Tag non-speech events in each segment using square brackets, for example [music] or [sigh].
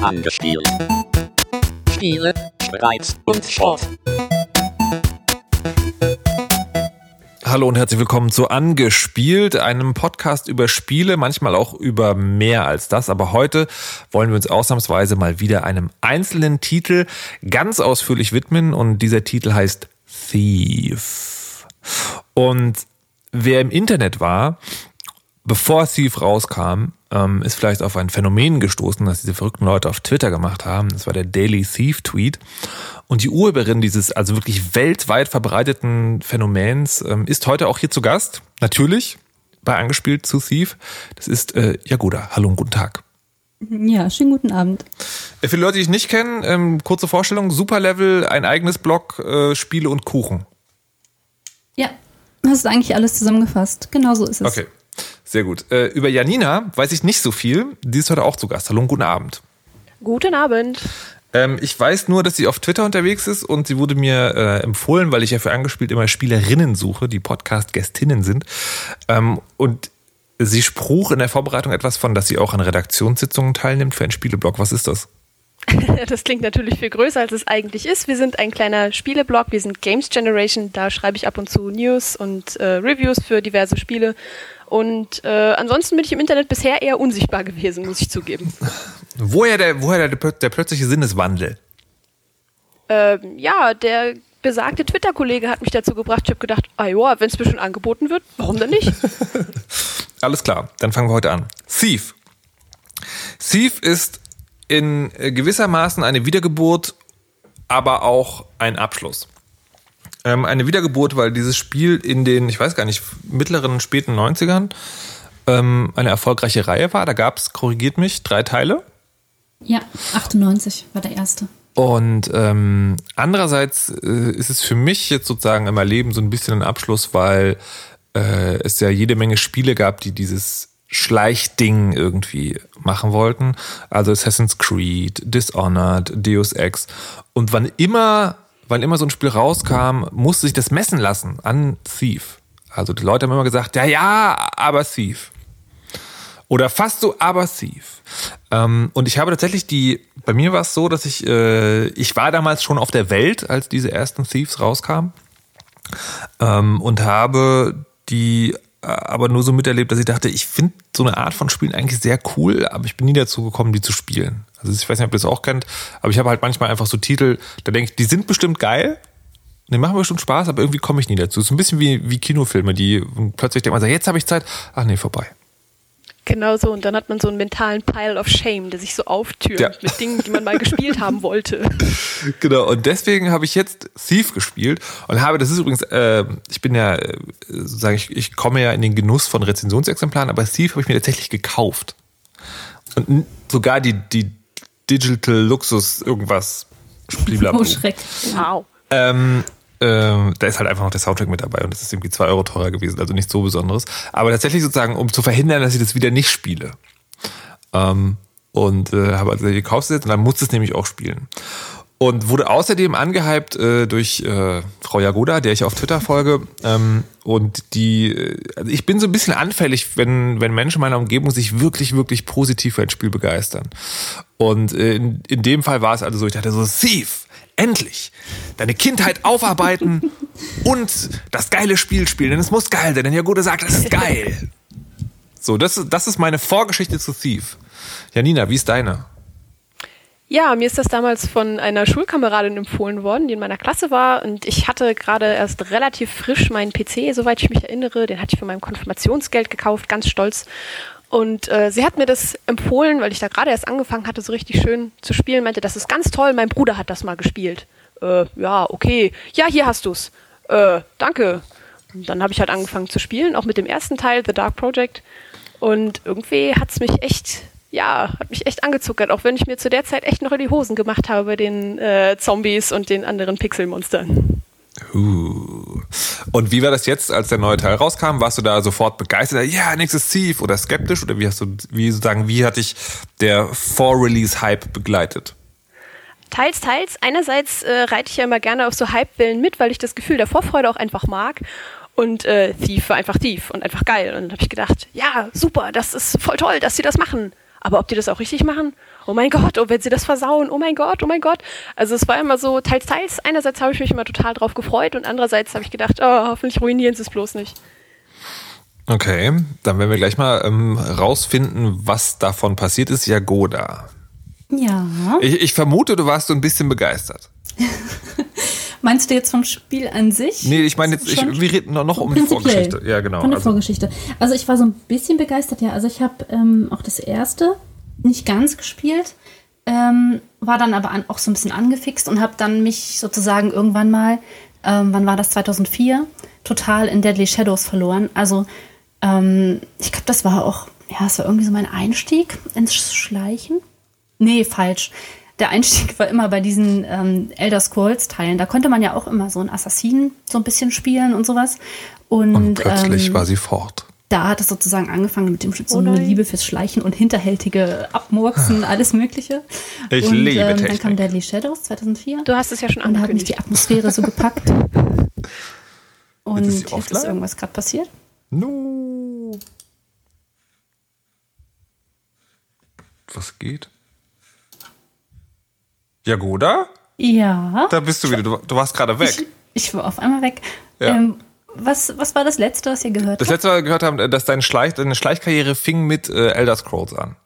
Angespielt. Spiele, Streit und Sport. Hallo und herzlich willkommen zu Angespielt, einem Podcast über Spiele, manchmal auch über mehr als das. Aber heute wollen wir uns ausnahmsweise mal wieder einem einzelnen Titel ganz ausführlich widmen und dieser Titel heißt Thief. Und wer im Internet war, bevor Thief rauskam, ähm, ist vielleicht auf ein Phänomen gestoßen, das diese verrückten Leute auf Twitter gemacht haben. Das war der Daily Thief Tweet. Und die Urheberin dieses also wirklich weltweit verbreiteten Phänomens ähm, ist heute auch hier zu Gast. Natürlich bei Angespielt zu Thief. Das ist äh, Jagoda. Hallo und guten Tag. Ja, schönen guten Abend. Äh, für die Leute, die ich nicht kenne, ähm, kurze Vorstellung. Superlevel, ein eigenes Blog, äh, Spiele und Kuchen. Ja, hast du eigentlich alles zusammengefasst. Genau so ist es. Okay. Sehr gut. Äh, über Janina weiß ich nicht so viel. Die ist heute auch zu Gast. Hallo und guten Abend. Guten Abend. Ähm, ich weiß nur, dass sie auf Twitter unterwegs ist und sie wurde mir äh, empfohlen, weil ich ja für angespielt immer Spielerinnen suche, die Podcast-Gästinnen sind. Ähm, und sie spruch in der Vorbereitung etwas von, dass sie auch an Redaktionssitzungen teilnimmt für einen Spieleblog. Was ist das? [laughs] Das klingt natürlich viel größer, als es eigentlich ist. Wir sind ein kleiner Spieleblog, wir sind Games Generation, da schreibe ich ab und zu News und äh, Reviews für diverse Spiele. Und äh, ansonsten bin ich im Internet bisher eher unsichtbar gewesen, muss ich zugeben. [laughs] Woher der, woher der, der plötzliche Sinneswandel? Ähm, ja, der besagte Twitter-Kollege hat mich dazu gebracht. Ich habe gedacht, ah ja, wenn es mir schon angeboten wird, warum denn nicht? [laughs] Alles klar, dann fangen wir heute an. Thief. Thief ist in gewissermaßen eine Wiedergeburt, aber auch ein Abschluss. Ähm, eine Wiedergeburt, weil dieses Spiel in den, ich weiß gar nicht, mittleren, späten 90ern ähm, eine erfolgreiche Reihe war. Da gab es, korrigiert mich, drei Teile. Ja, 98 war der erste. Und ähm, andererseits äh, ist es für mich jetzt sozusagen in meinem Leben so ein bisschen ein Abschluss, weil äh, es ja jede Menge Spiele gab, die dieses Schleichding irgendwie machen wollten. Also Assassin's Creed, Dishonored, Deus Ex. Und wann immer, wann immer so ein Spiel rauskam, musste sich das messen lassen an Thief. Also die Leute haben immer gesagt, ja, ja, aber Thief. Oder fast so aversiv. Ähm, und ich habe tatsächlich die, bei mir war es so, dass ich, äh, ich war damals schon auf der Welt, als diese ersten Thieves rauskamen. Ähm, und habe die aber nur so miterlebt, dass ich dachte, ich finde so eine Art von Spielen eigentlich sehr cool, aber ich bin nie dazu gekommen, die zu spielen. Also ich weiß nicht, ob ihr das auch kennt, aber ich habe halt manchmal einfach so Titel, da denke ich, die sind bestimmt geil, die machen schon Spaß, aber irgendwie komme ich nie dazu. Es ist ein bisschen wie, wie Kinofilme, die plötzlich denkt man, sagt, jetzt habe ich Zeit, ach nee, vorbei. Genau so. Und dann hat man so einen mentalen Pile of Shame, der sich so auftürmt Ja. mit Dingen, die man mal gespielt [laughs] haben wollte. Genau, und deswegen habe ich jetzt Thief gespielt und habe, das ist übrigens, äh, ich bin ja, äh, sage ich, ich komme ja in den Genuss von Rezensionsexemplaren, aber Thief habe ich mir tatsächlich gekauft. Und sogar die, die Digital Luxus irgendwas. Oh, Schreck. Wow. Ähm, ähm, da ist halt einfach noch der Soundtrack mit dabei und das ist irgendwie zwei Euro teurer gewesen, also nichts so Besonderes. Aber tatsächlich sozusagen, um zu verhindern, dass ich das wieder nicht spiele. Ähm, und äh, habe also gekauft und dann musste es nämlich auch spielen. Und wurde außerdem angehypt äh, durch äh, Frau Jagoda, der ich auf Twitter folge. Ähm, und die, äh, also ich bin so ein bisschen anfällig, wenn, wenn Menschen in meiner Umgebung sich wirklich, wirklich positiv für ein Spiel begeistern. Und äh, in, in dem Fall war es also so, ich dachte so, Thief, endlich, deine Kindheit aufarbeiten [laughs] und das geile Spiel spielen, denn es muss geil sein, denn Jagoda sagt, das ist geil. So, das, ist- das ist meine Vorgeschichte zu Thief. Janina, wie ist deine? Ja, mir ist das damals von einer Schulkameradin empfohlen worden, die in meiner Klasse war. Und ich hatte gerade erst relativ frisch meinen PC, soweit ich mich erinnere. Den hatte ich für mein Konfirmationsgeld gekauft, ganz stolz. Und äh, sie hat mir das empfohlen, weil ich da gerade erst angefangen hatte, so richtig schön zu spielen. Meinte, das ist ganz toll, mein Bruder hat das mal gespielt. Äh, ja, okay. Ja, hier hast du's. Äh, danke. Und dann habe ich halt angefangen zu spielen, auch mit dem ersten Teil, The Dark Project. Und irgendwie hat's mich echt, ja, hat mich echt angezuckert, auch wenn ich mir zu der Zeit echt noch in die Hosen gemacht habe bei den äh, Zombies und den anderen Pixelmonstern. Uh. Und wie war das jetzt, als der neue Teil rauskam? Warst du da sofort begeistert? Ja, nächstes Thief oder skeptisch? Oder wie hast du, wie sozusagen, wie hat dich der Vor-Release-Hype begleitet? Teils, teils. Einerseits äh, reite ich ja immer gerne auf so Hypewellen mit, weil ich das Gefühl der Vorfreude auch einfach mag. Und äh, Thief war einfach Thief und einfach geil. Und dann habe ich gedacht, ja, super, das ist voll toll, dass sie das machen. Aber ob die das auch richtig machen? Oh mein Gott, oh, wenn sie das versauen, oh mein Gott, oh mein Gott. Also es war immer so teils, teils. Einerseits habe ich mich immer total drauf gefreut und andererseits habe ich gedacht, oh, hoffentlich ruinieren sie es bloß nicht. Okay, dann werden wir gleich mal ähm, rausfinden, was davon passiert ist. Jagoda. Ja. Ich, ich vermute, du warst so ein bisschen begeistert. [laughs] Meinst du jetzt vom Spiel an sich? Nee, ich meine jetzt, ich, wir reden noch, noch um die. Vorgeschichte. Ja, genau. Von der Also, Vorgeschichte. Also ich war so ein bisschen begeistert, ja. Also ich habe ähm, auch das erste nicht ganz gespielt, ähm, war dann aber an, auch so ein bisschen angefixt und habe dann mich sozusagen irgendwann mal, ähm, wann war das, 2004, total in Deadly Shadows verloren. Also ähm, ich glaube, das war auch, ja, es war irgendwie so mein Einstieg ins Schleichen. Nee, falsch. Der Einstieg [laughs] war immer bei diesen ähm, Elder Scrolls-Teilen. Da konnte man ja auch immer so einen Assassinen so ein bisschen spielen und sowas. Und, und plötzlich ähm, war sie fort. Da hat es sozusagen angefangen mit dem so Oh eine. Liebe fürs Schleichen und hinterhältige Abmurksen, alles Mögliche. Ah. Ich und, liebe ähm, Dann Technik. kam Deadly Shadows 2004. Du hast es ja schon und da hat mich angekündigt. die Atmosphäre so gepackt. [laughs] Und Jetzt ist jetzt ist irgendwas gerade passiert. No. Was geht? Jagoda? Ja. Da bist du wieder. Du, du warst gerade weg. Ich, ich war auf einmal weg. Ja. Ähm, was, was war das Letzte, was ihr gehört Das habt? letzte Mal gehört haben, dass dein Schleich, deine Schleichkarriere fing mit äh, Elder Scrolls an.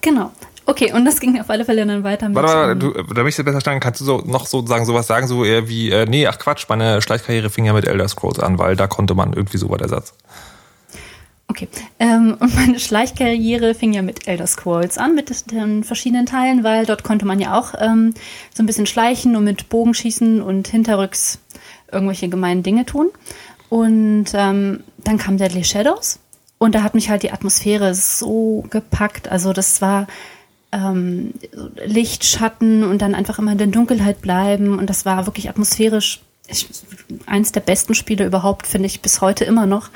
Genau. Okay, und das ging auf alle Fälle dann weiter mit. Warte, warte, ähm, du, damit ich das besser verstanden kannst du so noch sozusagen sowas sagen, so eher wie, äh, nee, ach Quatsch, meine Schleichkarriere fing ja mit Elder Scrolls an, weil da konnte man irgendwie so war der Satz. Okay. Ähm, [laughs] und meine Schleichkarriere fing ja mit Elder Scrolls an, mit den verschiedenen Teilen, weil dort konnte man ja auch ähm, so ein bisschen schleichen und mit Bogenschießen und hinterrücks irgendwelche gemeinen Dinge tun. Und ähm, dann kam Deadly Shadows und da hat mich halt die Atmosphäre so gepackt. Also das war ähm, Licht, Schatten und dann einfach immer in der Dunkelheit bleiben. Und das war wirklich atmosphärisch ich, eins der besten Spiele überhaupt, finde ich bis heute immer noch.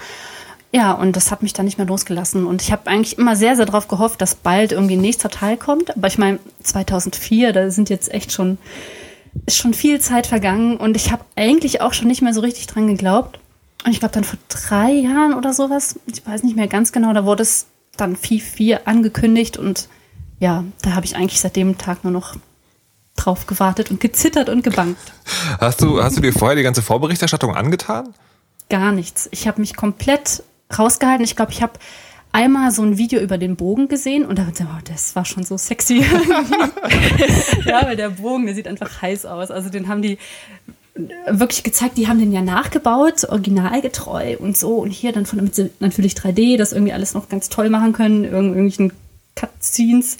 Ja, und das hat mich dann nicht mehr losgelassen. Und ich habe eigentlich immer sehr, sehr darauf gehofft, dass bald irgendwie ein nächster Teil kommt. Aber ich meine, 2004, da sind jetzt echt schon, ist schon viel Zeit vergangen. Und ich habe eigentlich auch schon nicht mehr so richtig dran geglaubt. Und ich glaube, dann vor drei Jahren oder sowas, ich weiß nicht mehr ganz genau, da wurde es dann Thief 4 angekündigt. Und ja, da habe ich eigentlich seit dem Tag nur noch drauf gewartet und gezittert und gebangt. Hast du, hast du dir vorher die ganze Vorberichterstattung angetan? gar nichts. Ich habe mich komplett rausgehalten. Ich glaube, ich habe einmal so ein Video über den Bogen gesehen und da dachte ich, oh, das war schon so sexy. [laughs] ja, weil der Bogen, der sieht einfach heiß aus. Also den haben die wirklich gezeigt, die haben den ja nachgebaut, originalgetreu und so. Und hier dann von damit sie natürlich 3D, das irgendwie alles noch ganz toll machen können, irgend- irgendwelchen Cutscenes,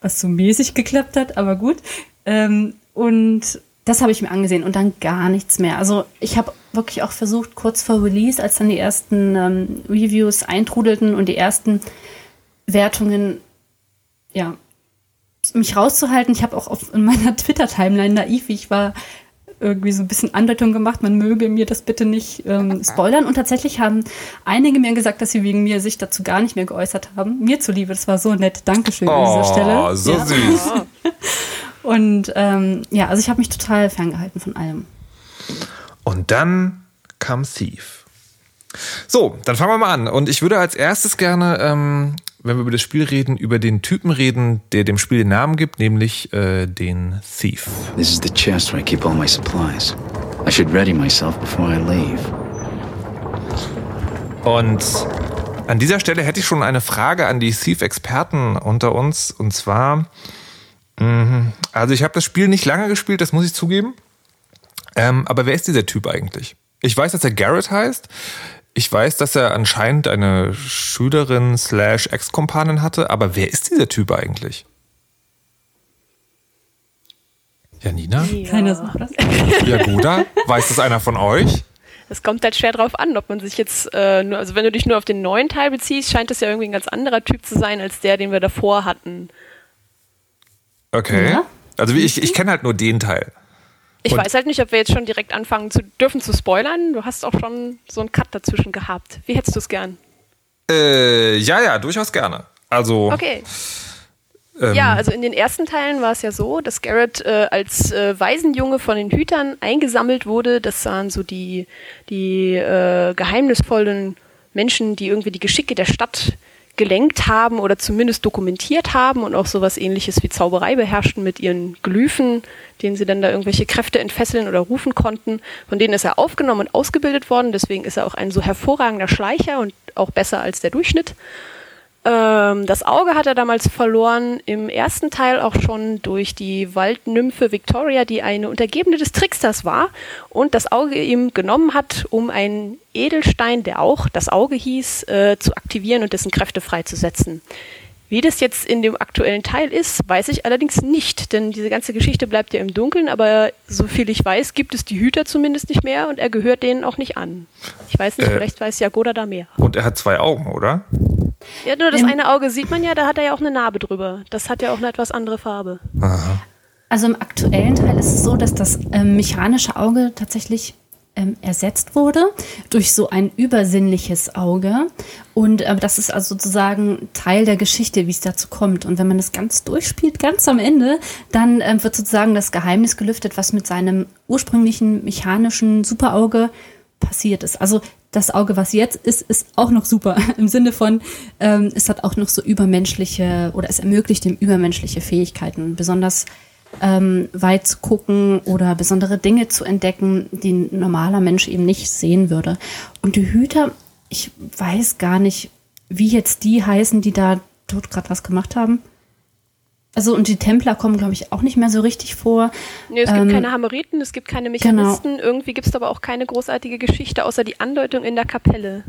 was so mäßig geklappt hat, aber gut. Ähm, und das habe ich mir angesehen und dann gar nichts mehr. Also ich habe wirklich auch versucht, kurz vor Release, als dann die ersten ähm, Reviews eintrudelten und die ersten Wertungen, ja, mich rauszuhalten. Ich habe auch auf in meiner [laughs] Twitter-Timeline naiv, wie ich war, irgendwie so ein bisschen Andeutung gemacht, man möge mir das bitte nicht ähm, spoilern. Und tatsächlich haben einige mir gesagt, dass sie wegen mir sich dazu gar nicht mehr geäußert haben. Mir zuliebe, das war so nett. Dankeschön an dieser Stelle. Oh, so ja. süß. [laughs] Und ähm, ja, also ich habe mich total ferngehalten von allem. Und dann kam Thief. So, dann fangen wir mal an. Und ich würde als erstes gerne, ähm, wenn wir über das Spiel reden, über den Typen reden, der dem Spiel den Namen gibt, nämlich äh, den Thief. This is the chest where I keep all my supplies. I should ready myself before I leave. Und an dieser Stelle hätte ich schon eine Frage an die Thief-Experten unter uns. Und zwar, mhm, also ich habe das Spiel nicht lange gespielt, das muss ich zugeben. Ähm, aber wer ist dieser Typ eigentlich? Ich weiß, dass er Garrett heißt. Ich weiß, dass er anscheinend eine Schülerin slash Ex-Kompanin hatte. Aber wer ist dieser Typ eigentlich? Janina? Keiner sagt das. Jagoda? Weiß das einer von euch? Es kommt halt schwer drauf an, ob man sich jetzt, äh, nur, also wenn du dich nur auf den neuen Teil beziehst, scheint das ja irgendwie ein ganz anderer Typ zu sein, als der, den wir davor hatten. Okay. Ja. Also wie ich, ich kenne halt nur den Teil. Ich Und- weiß halt nicht, ob wir jetzt schon direkt anfangen zu dürfen zu spoilern. Du hast auch schon so einen Cut dazwischen gehabt. Wie hättest du es gern? Äh, ja, ja, durchaus gerne. Also, Okay. ähm, Ja, also in den ersten Teilen war es ja so, dass Garrett äh, als äh, Waisenjunge von den Hütern eingesammelt wurde. Das waren so die, die äh, geheimnisvollen Menschen, die irgendwie die Geschicke der Stadt gelenkt haben oder zumindest dokumentiert haben und auch sowas ähnliches wie Zauberei beherrschten mit ihren Glyphen, denen sie dann da irgendwelche Kräfte entfesseln oder rufen konnten. Von denen ist er aufgenommen und ausgebildet worden, deswegen ist er auch ein so hervorragender Schleicher und auch besser als der Durchschnitt. Ähm, das Auge hat er damals verloren, im ersten Teil auch schon durch die Waldnymphe Victoria, die eine Untergebene des Tricksters war und das Auge ihm genommen hat, um einen Edelstein, der auch das Auge hieß, äh, zu aktivieren und dessen Kräfte freizusetzen. Wie das jetzt in dem aktuellen Teil ist, weiß ich allerdings nicht, denn diese ganze Geschichte bleibt ja im Dunkeln, aber soviel ich weiß, gibt es die Hüter zumindest nicht mehr und er gehört denen auch nicht an. Ich weiß nicht, Äh. vielleicht weiß Jagoda da mehr. Und er hat zwei Augen, oder? Ja, nur das Im- eine Auge sieht man ja, da hat er ja auch eine Narbe drüber. Das hat ja auch eine etwas andere Farbe. Also im aktuellen Teil ist es so, dass das ähm, mechanische Auge tatsächlich ähm, ersetzt wurde durch so ein übersinnliches Auge. Und äh, das ist also sozusagen Teil der Geschichte, wie es dazu kommt. Und wenn man das ganz durchspielt, ganz am Ende, dann ähm, wird sozusagen das Geheimnis gelüftet, was mit seinem ursprünglichen mechanischen Superauge passiert ist. Also das Auge, was jetzt ist, ist auch noch super. [laughs] Im Sinne von, ähm, es hat auch noch so übermenschliche oder es ermöglicht ihm übermenschliche Fähigkeiten, besonders ähm, weit zu gucken oder besondere Dinge zu entdecken, die ein normaler Mensch eben nicht sehen würde. Und die Hüter, ich weiß gar nicht, wie jetzt die heißen, die da dort gerade was gemacht haben. Also und die Templer kommen, glaube ich, auch nicht mehr so richtig vor. Nee, es gibt Ähm, keine Hammeriten, es gibt keine Mechanisten, irgendwie gibt es aber auch keine großartige Geschichte, außer die Andeutung in der Kapelle.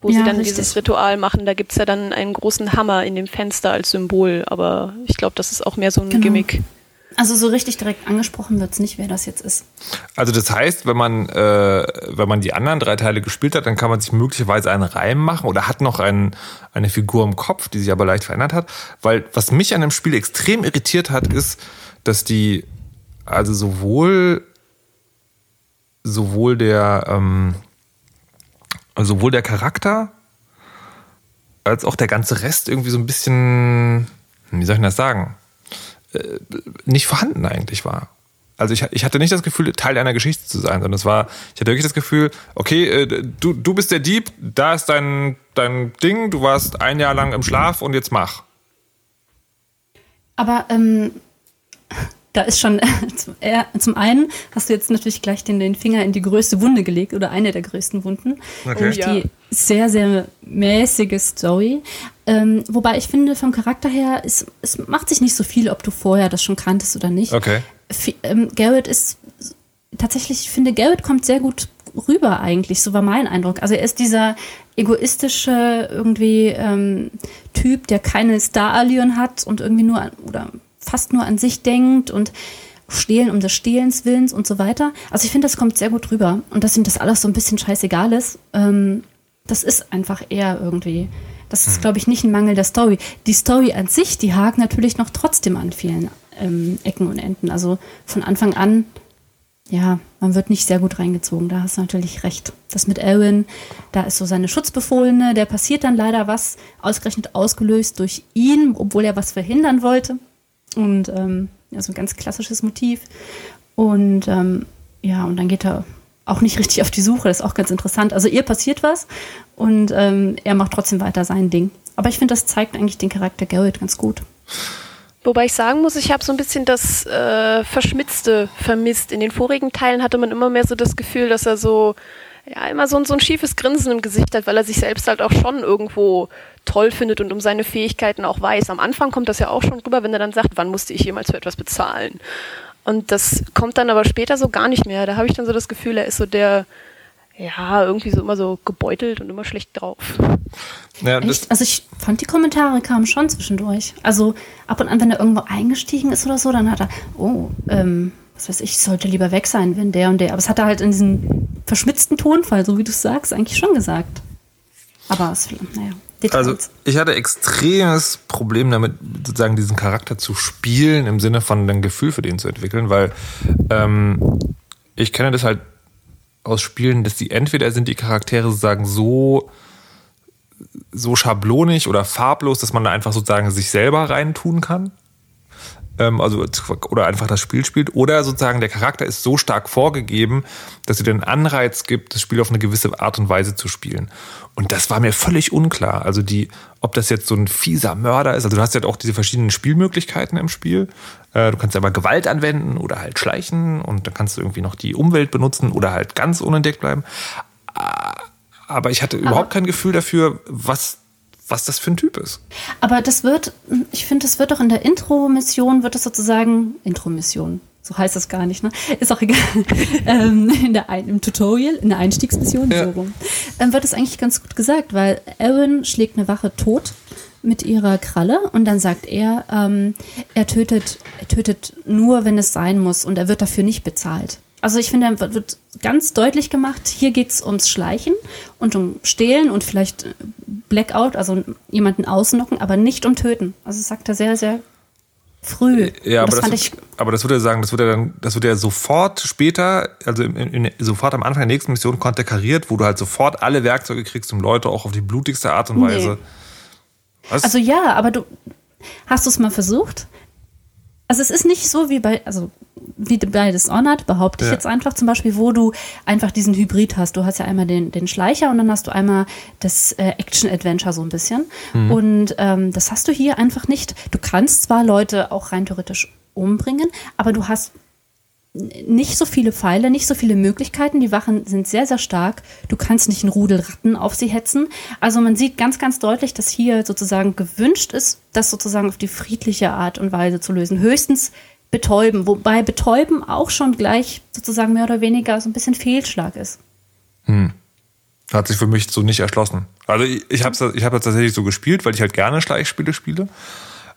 Wo sie Ja, dann richtig. dieses Ritual machen, da gibt es ja dann einen großen Hammer in dem Fenster als Symbol, aber ich glaube, das ist auch mehr so ein Genau. Gimmick. Also so richtig direkt angesprochen wird's nicht, wer das jetzt ist. Also das heißt, wenn man, äh, wenn man die anderen drei Teile gespielt hat, dann kann man sich möglicherweise einen Reim machen oder hat noch einen, eine Figur im Kopf, die sich aber leicht verändert hat. Weil was mich an dem Spiel extrem irritiert hat, ist, dass die, also sowohl, sowohl der, ähm, sowohl der Charakter als auch der ganze Rest irgendwie so ein bisschen, wie soll ich das sagen? Nicht vorhanden eigentlich war. Also ich, ich hatte nicht das Gefühl, Teil einer Geschichte zu sein, sondern es war, ich hatte wirklich das Gefühl, okay, äh, du, du bist der Dieb, da ist dein, dein Ding, du warst ein Jahr lang im Schlaf und jetzt mach. Aber ähm, da ist schon, [laughs] zum, äh, zum einen hast du jetzt natürlich gleich den, den Finger in die größte Wunde gelegt oder eine der größten Wunden. Okay. Durch ja. die sehr, sehr mäßige Story. Ähm, wobei ich finde, vom Charakter her, es, es macht sich nicht so viel, ob du vorher das schon kanntest oder nicht. Okay. F ähm, Garrett ist tatsächlich, ich finde, Garrett kommt sehr gut rüber eigentlich, so war mein Eindruck. Also er ist dieser egoistische irgendwie ähm, Typ, der keine Star-Allüren hat und irgendwie nur oder fast nur an sich denkt und stehlen um des Stehlens Willens und so weiter. Also ich finde, das kommt sehr gut rüber und dass ihm das alles so ein bisschen scheißegal ist. Ähm, das ist einfach eher irgendwie. Das ist, glaube ich, nicht ein Mangel der Story. Die Story an sich, die hakt natürlich noch trotzdem an vielen ähm, Ecken und Enden. Also von Anfang an, ja, man wird nicht sehr gut reingezogen. Da hast du natürlich recht. Das mit Erwin, da ist so seine Schutzbefohlene, der passiert dann leider was, ausgerechnet ausgelöst durch ihn, obwohl er was verhindern wollte. Und ähm, ja, so ein ganz klassisches Motiv. Und ähm, ja, und dann geht er auch nicht [laughs] richtig auf die Suche. Das ist auch ganz interessant. Also ihr passiert was und ähm, er macht trotzdem weiter sein Ding. Aber ich finde, das zeigt eigentlich den Charakter Garrett ganz gut. Wobei ich sagen muss, ich habe so ein bisschen das äh, Verschmitzte vermisst. In den vorigen Teilen hatte man immer mehr so das Gefühl, dass er so, ja, immer so, so ein schiefes Grinsen im Gesicht hat, weil er sich selbst halt auch schon irgendwo toll findet und um seine Fähigkeiten auch weiß. Am Anfang kommt das ja auch schon rüber, wenn er dann sagt, wann musste ich jemals für etwas bezahlen? Und das kommt dann aber später so gar nicht mehr. Da habe ich dann so das Gefühl, er ist so der, ja, irgendwie so immer so gebeutelt und immer schlecht drauf. Ja? Also ich fand die Kommentare kamen schon zwischendurch. Also ab und an, wenn er irgendwo eingestiegen ist oder so, dann hat er, oh, ähm, was weiß ich, ich sollte lieber weg sein, wenn der und der. Aber es hat er halt in diesem verschmitzten Tonfall, so wie du es sagst, eigentlich schon gesagt. Aber es, naja, Details. Also ich hatte extremes Problem damit, sozusagen diesen Charakter zu spielen, im Sinne von ein Gefühl für den zu entwickeln, weil ähm, ich kenne das halt aus Spielen, dass die entweder sind die Charaktere sozusagen so so schablonig oder farblos, dass man da einfach sozusagen sich selber reintun kann. Ähm, also oder einfach das Spiel spielt, oder sozusagen der Charakter ist so stark vorgegeben, dass er den Anreiz gibt, das Spiel auf eine gewisse Art und Weise zu spielen. Und das war mir völlig unklar. Also die, ob das jetzt so ein fieser Mörder ist. Also du hast ja auch diese verschiedenen Spielmöglichkeiten im Spiel. Äh, du kannst aber Gewalt anwenden oder halt schleichen und dann kannst du irgendwie noch die Umwelt benutzen oder halt ganz unentdeckt bleiben. Ah, aber ich hatte überhaupt kein Gefühl dafür, was was das für ein Typ ist. Aber das wird, ich finde, das wird doch in der Intro-Mission, wird das sozusagen, Intro-Mission, so heißt das gar nicht, ne? Ist auch egal. [laughs] ähm, in der Ein im Tutorial, in der Einstiegsmission, ja. so rum, ähm, wird das eigentlich ganz gut gesagt, weil Aaron schlägt eine Wache tot mit ihrer Kralle und dann sagt er, ähm, er tötet, er tötet nur, wenn es sein muss und er wird dafür nicht bezahlt. Also ich finde, wird ganz deutlich gemacht, hier geht es ums Schleichen und um Stehlen und vielleicht äh, Blackout, also jemanden ausnocken, aber nicht um Töten. Also das sagt er sehr, sehr früh. Ja, aber das, das aber das würde er sagen, das würde er dann, das würde er sofort später, also in, in, sofort am Anfang der nächsten Mission konterkariert, wo du halt sofort alle Werkzeuge kriegst, um Leute auch auf die blutigste Art und Weise. Nee. Also ja, aber du hast du es mal versucht? Also es ist nicht so wie bei, also wie bei Dishonored, behaupte ich ja. jetzt einfach zum Beispiel, wo du einfach diesen Hybrid hast. Du hast ja einmal den, den Schleicher und dann hast du einmal das äh, Action-Adventure so ein bisschen. Mhm. Und ähm, das hast du hier einfach nicht. Du kannst zwar Leute auch rein theoretisch umbringen, aber du hast nicht so viele Pfeile, nicht so viele Möglichkeiten. Die Wachen sind sehr, sehr stark. Du kannst nicht einen Rudel Ratten auf sie hetzen. Also man sieht ganz, ganz deutlich, dass hier sozusagen gewünscht ist, das sozusagen auf die friedliche Art und Weise zu lösen. Höchstens betäuben, wobei betäuben auch schon gleich sozusagen mehr oder weniger so ein bisschen Fehlschlag ist. Hm. Hat sich für mich so nicht erschlossen. Also ich, ich habe ich das tatsächlich so gespielt, weil ich halt gerne Schleichspiele spiele.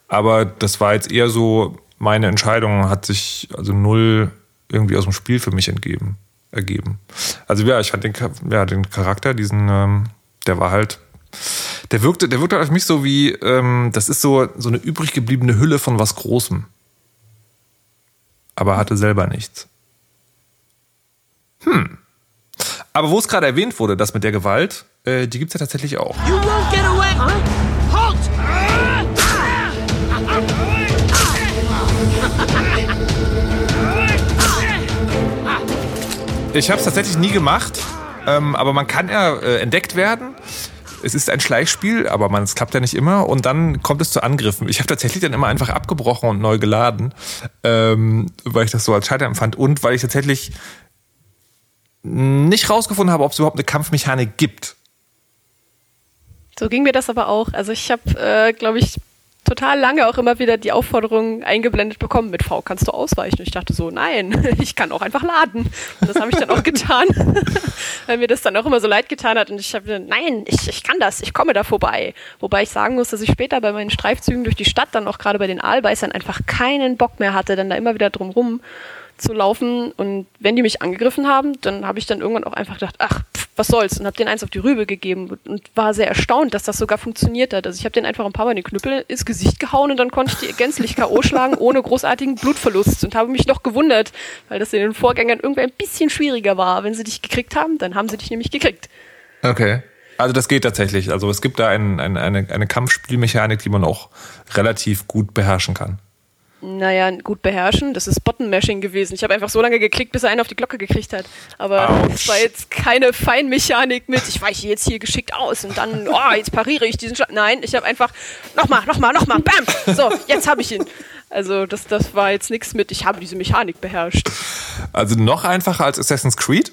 Aber das war jetzt eher so, meine Entscheidung hat sich also null irgendwie aus dem Spiel für mich entgeben, ergeben. Also ja, ich fand den, ja, den Charakter, diesen, ähm, der war halt, der wirkte, der wirkte auf mich so wie, ähm, das ist so, so eine übrig gebliebene Hülle von was Großem aber hatte selber nichts. Hm. Aber wo es gerade erwähnt wurde, das mit der Gewalt, äh, die gibt es ja tatsächlich auch. You won't get away! Halt! Ich habe es tatsächlich nie gemacht, ähm, aber man kann ja äh, entdeckt werden es ist ein Schleichspiel, aber man, es klappt ja nicht immer und dann kommt es zu Angriffen. Ich habe tatsächlich dann immer einfach abgebrochen und neu geladen, ähm, weil ich das so als Scheitern empfand und weil ich tatsächlich nicht rausgefunden habe, ob es überhaupt eine Kampfmechanik gibt. So ging mir das aber auch. Also ich habe, äh, glaube ich, total lange auch immer wieder die Aufforderung eingeblendet bekommen, mit V kannst du ausweichen. Und ich dachte so, nein, [laughs] ich kann auch einfach laden. Und das habe ich dann auch getan, [laughs] weil mir das dann auch immer so leid getan hat. Und ich habe, nein, ich, ich kann das, ich komme da vorbei. Wobei ich sagen muss, dass ich später bei meinen Streifzügen durch die Stadt dann auch gerade bei den Aalbeißern einfach keinen Bock mehr hatte, dann da immer wieder drumrum zu laufen. Und wenn die mich angegriffen haben, dann habe ich dann irgendwann auch einfach gedacht, ach, pff, was soll's, und habe den eins auf die Rübe gegeben und war sehr erstaunt, dass das sogar funktioniert hat. Also ich habe den einfach ein paar Mal den Knüppel ins Gesicht gehauen und dann konnte ich die gänzlich K.O. schlagen, [laughs] ohne großartigen Blutverlust und habe mich noch gewundert, weil das in den Vorgängern irgendwie ein bisschen schwieriger war. Wenn sie dich gekriegt haben, dann haben sie dich nämlich gekriegt. Okay. Also das geht tatsächlich. Also es gibt da ein, ein, eine, eine Kampfspielmechanik, die man auch relativ gut beherrschen kann naja, gut beherrschen. Das ist Button-Mashing gewesen. Ich habe einfach so lange geklickt, bis er einen auf die Glocke gekriegt hat. Aber es war jetzt keine Feinmechanik mit, ich weiche jetzt hier geschickt aus und dann, oh, jetzt pariere ich diesen Schlag. Nein, ich habe einfach, nochmal, nochmal, nochmal, bam! So, jetzt habe ich ihn. Also das, das war jetzt nichts mit, ich habe diese Mechanik beherrscht. Also noch einfacher als Assassin's Creed?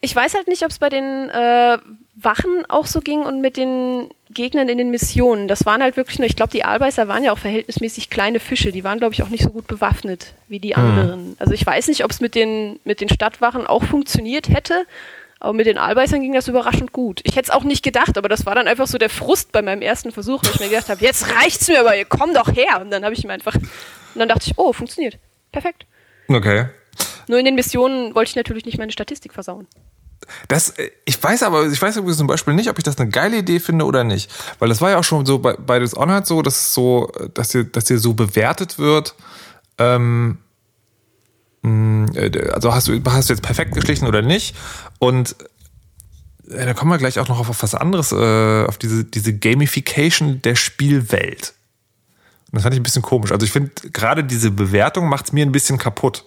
Ich weiß halt nicht, ob es bei den äh, Wachen auch so ging und mit den Gegnern in den Missionen. Das waren halt wirklich nur, ich glaube, die Aalbeißer waren ja auch verhältnismäßig kleine Fische. Die waren, glaube ich, auch nicht so gut bewaffnet wie die hm. anderen. Also ich weiß nicht, ob es mit den, mit den Stadtwachen auch funktioniert hätte. Aber mit den Aalbeißern ging das überraschend gut. Ich hätte es auch nicht gedacht, aber das war dann einfach so der Frust bei meinem ersten Versuch, weil ich mir gedacht habe, jetzt reicht's mir aber, ihr kommt doch her. Und dann habe ich mir einfach, und dann dachte ich, oh, funktioniert. Perfekt. Okay. Nur in den Missionen wollte ich natürlich nicht meine Statistik versauen. Das, äh, ich weiß aber, ich weiß zum Beispiel nicht, ob ich das eine geile Idee finde oder nicht. Weil das war ja auch schon so bei, bei Dishonored so, dass so, dass dir, dass dir so bewertet wird, ähm, äh, also hast du, hast du jetzt perfekt geschlichen oder nicht? Und äh, da kommen wir gleich auch noch auf, auf was anderes, äh, auf diese, diese Gamification der Spielwelt. Und das fand ich ein bisschen komisch. Also ich finde, gerade diese Bewertung macht es mir ein bisschen kaputt.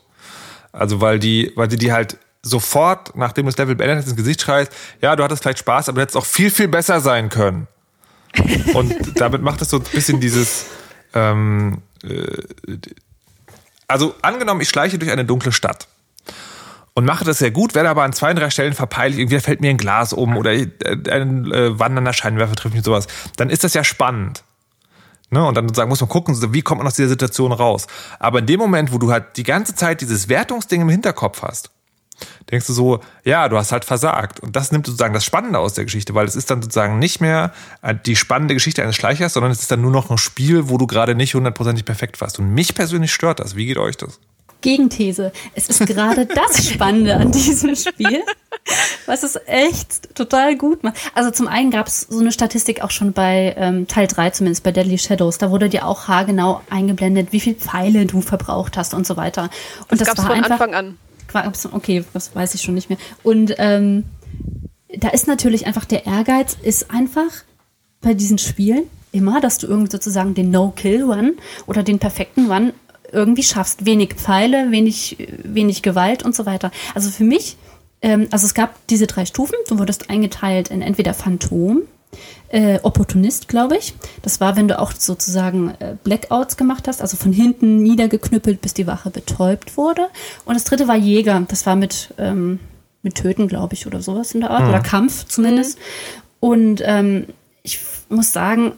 Also weil die, weil die, die halt sofort, nachdem du das Level beendet hast, ins Gesicht schreist, ja, du hattest vielleicht Spaß, aber du hättest auch viel, viel besser sein können. [laughs] Und damit macht es so ein bisschen dieses, ähm, äh, also angenommen, ich schleiche durch eine dunkle Stadt und mache das sehr gut, werde aber an zwei, drei Stellen verpeilt, irgendwie fällt mir ein Glas um oder äh, ein äh, wandernder Scheinwerfer trifft mich sowas, dann ist das ja spannend. Ne? Und dann sozusagen muss man gucken, wie kommt man aus dieser Situation raus. Aber in dem Moment, wo du halt die ganze Zeit dieses Wertungsding im Hinterkopf hast, denkst du so, ja, du hast halt versagt. Und das nimmt sozusagen das Spannende aus der Geschichte, weil es ist dann sozusagen nicht mehr äh, die spannende Geschichte eines Schleichers, sondern es ist dann nur noch ein Spiel, wo du gerade nicht hundertprozentig perfekt warst. Und mich persönlich stört das. Wie geht euch das? Gegenthese. Es ist gerade das Spannende an diesem Spiel, was es echt total gut macht. Also zum einen gab es so eine Statistik auch schon bei ähm, Teil 3, zumindest bei Deadly Shadows. Da wurde dir auch haargenau eingeblendet, wie viel Pfeile du verbraucht hast und so weiter. Und das, das war von einfach, Anfang an. Okay, das weiß ich schon nicht mehr. Und ähm, da ist natürlich einfach der Ehrgeiz, ist einfach bei diesen Spielen immer, dass du irgendwie sozusagen den No-Kill-One oder den perfekten One irgendwie schaffst. Wenig Pfeile, wenig, wenig Gewalt und so weiter. Also für mich, ähm, also es gab diese drei Stufen. Du wurdest eingeteilt in entweder Phantom, äh, Opportunist, glaube ich. Das war, wenn du auch sozusagen äh, Blackouts gemacht hast, also von hinten niedergeknüppelt, bis die Wache betäubt wurde. Und das dritte war Jäger. Das war mit, ähm, mit Töten, glaube ich, oder sowas in der Art. Mhm. Oder Kampf zumindest. Mhm. Und ähm, ich muss sagen,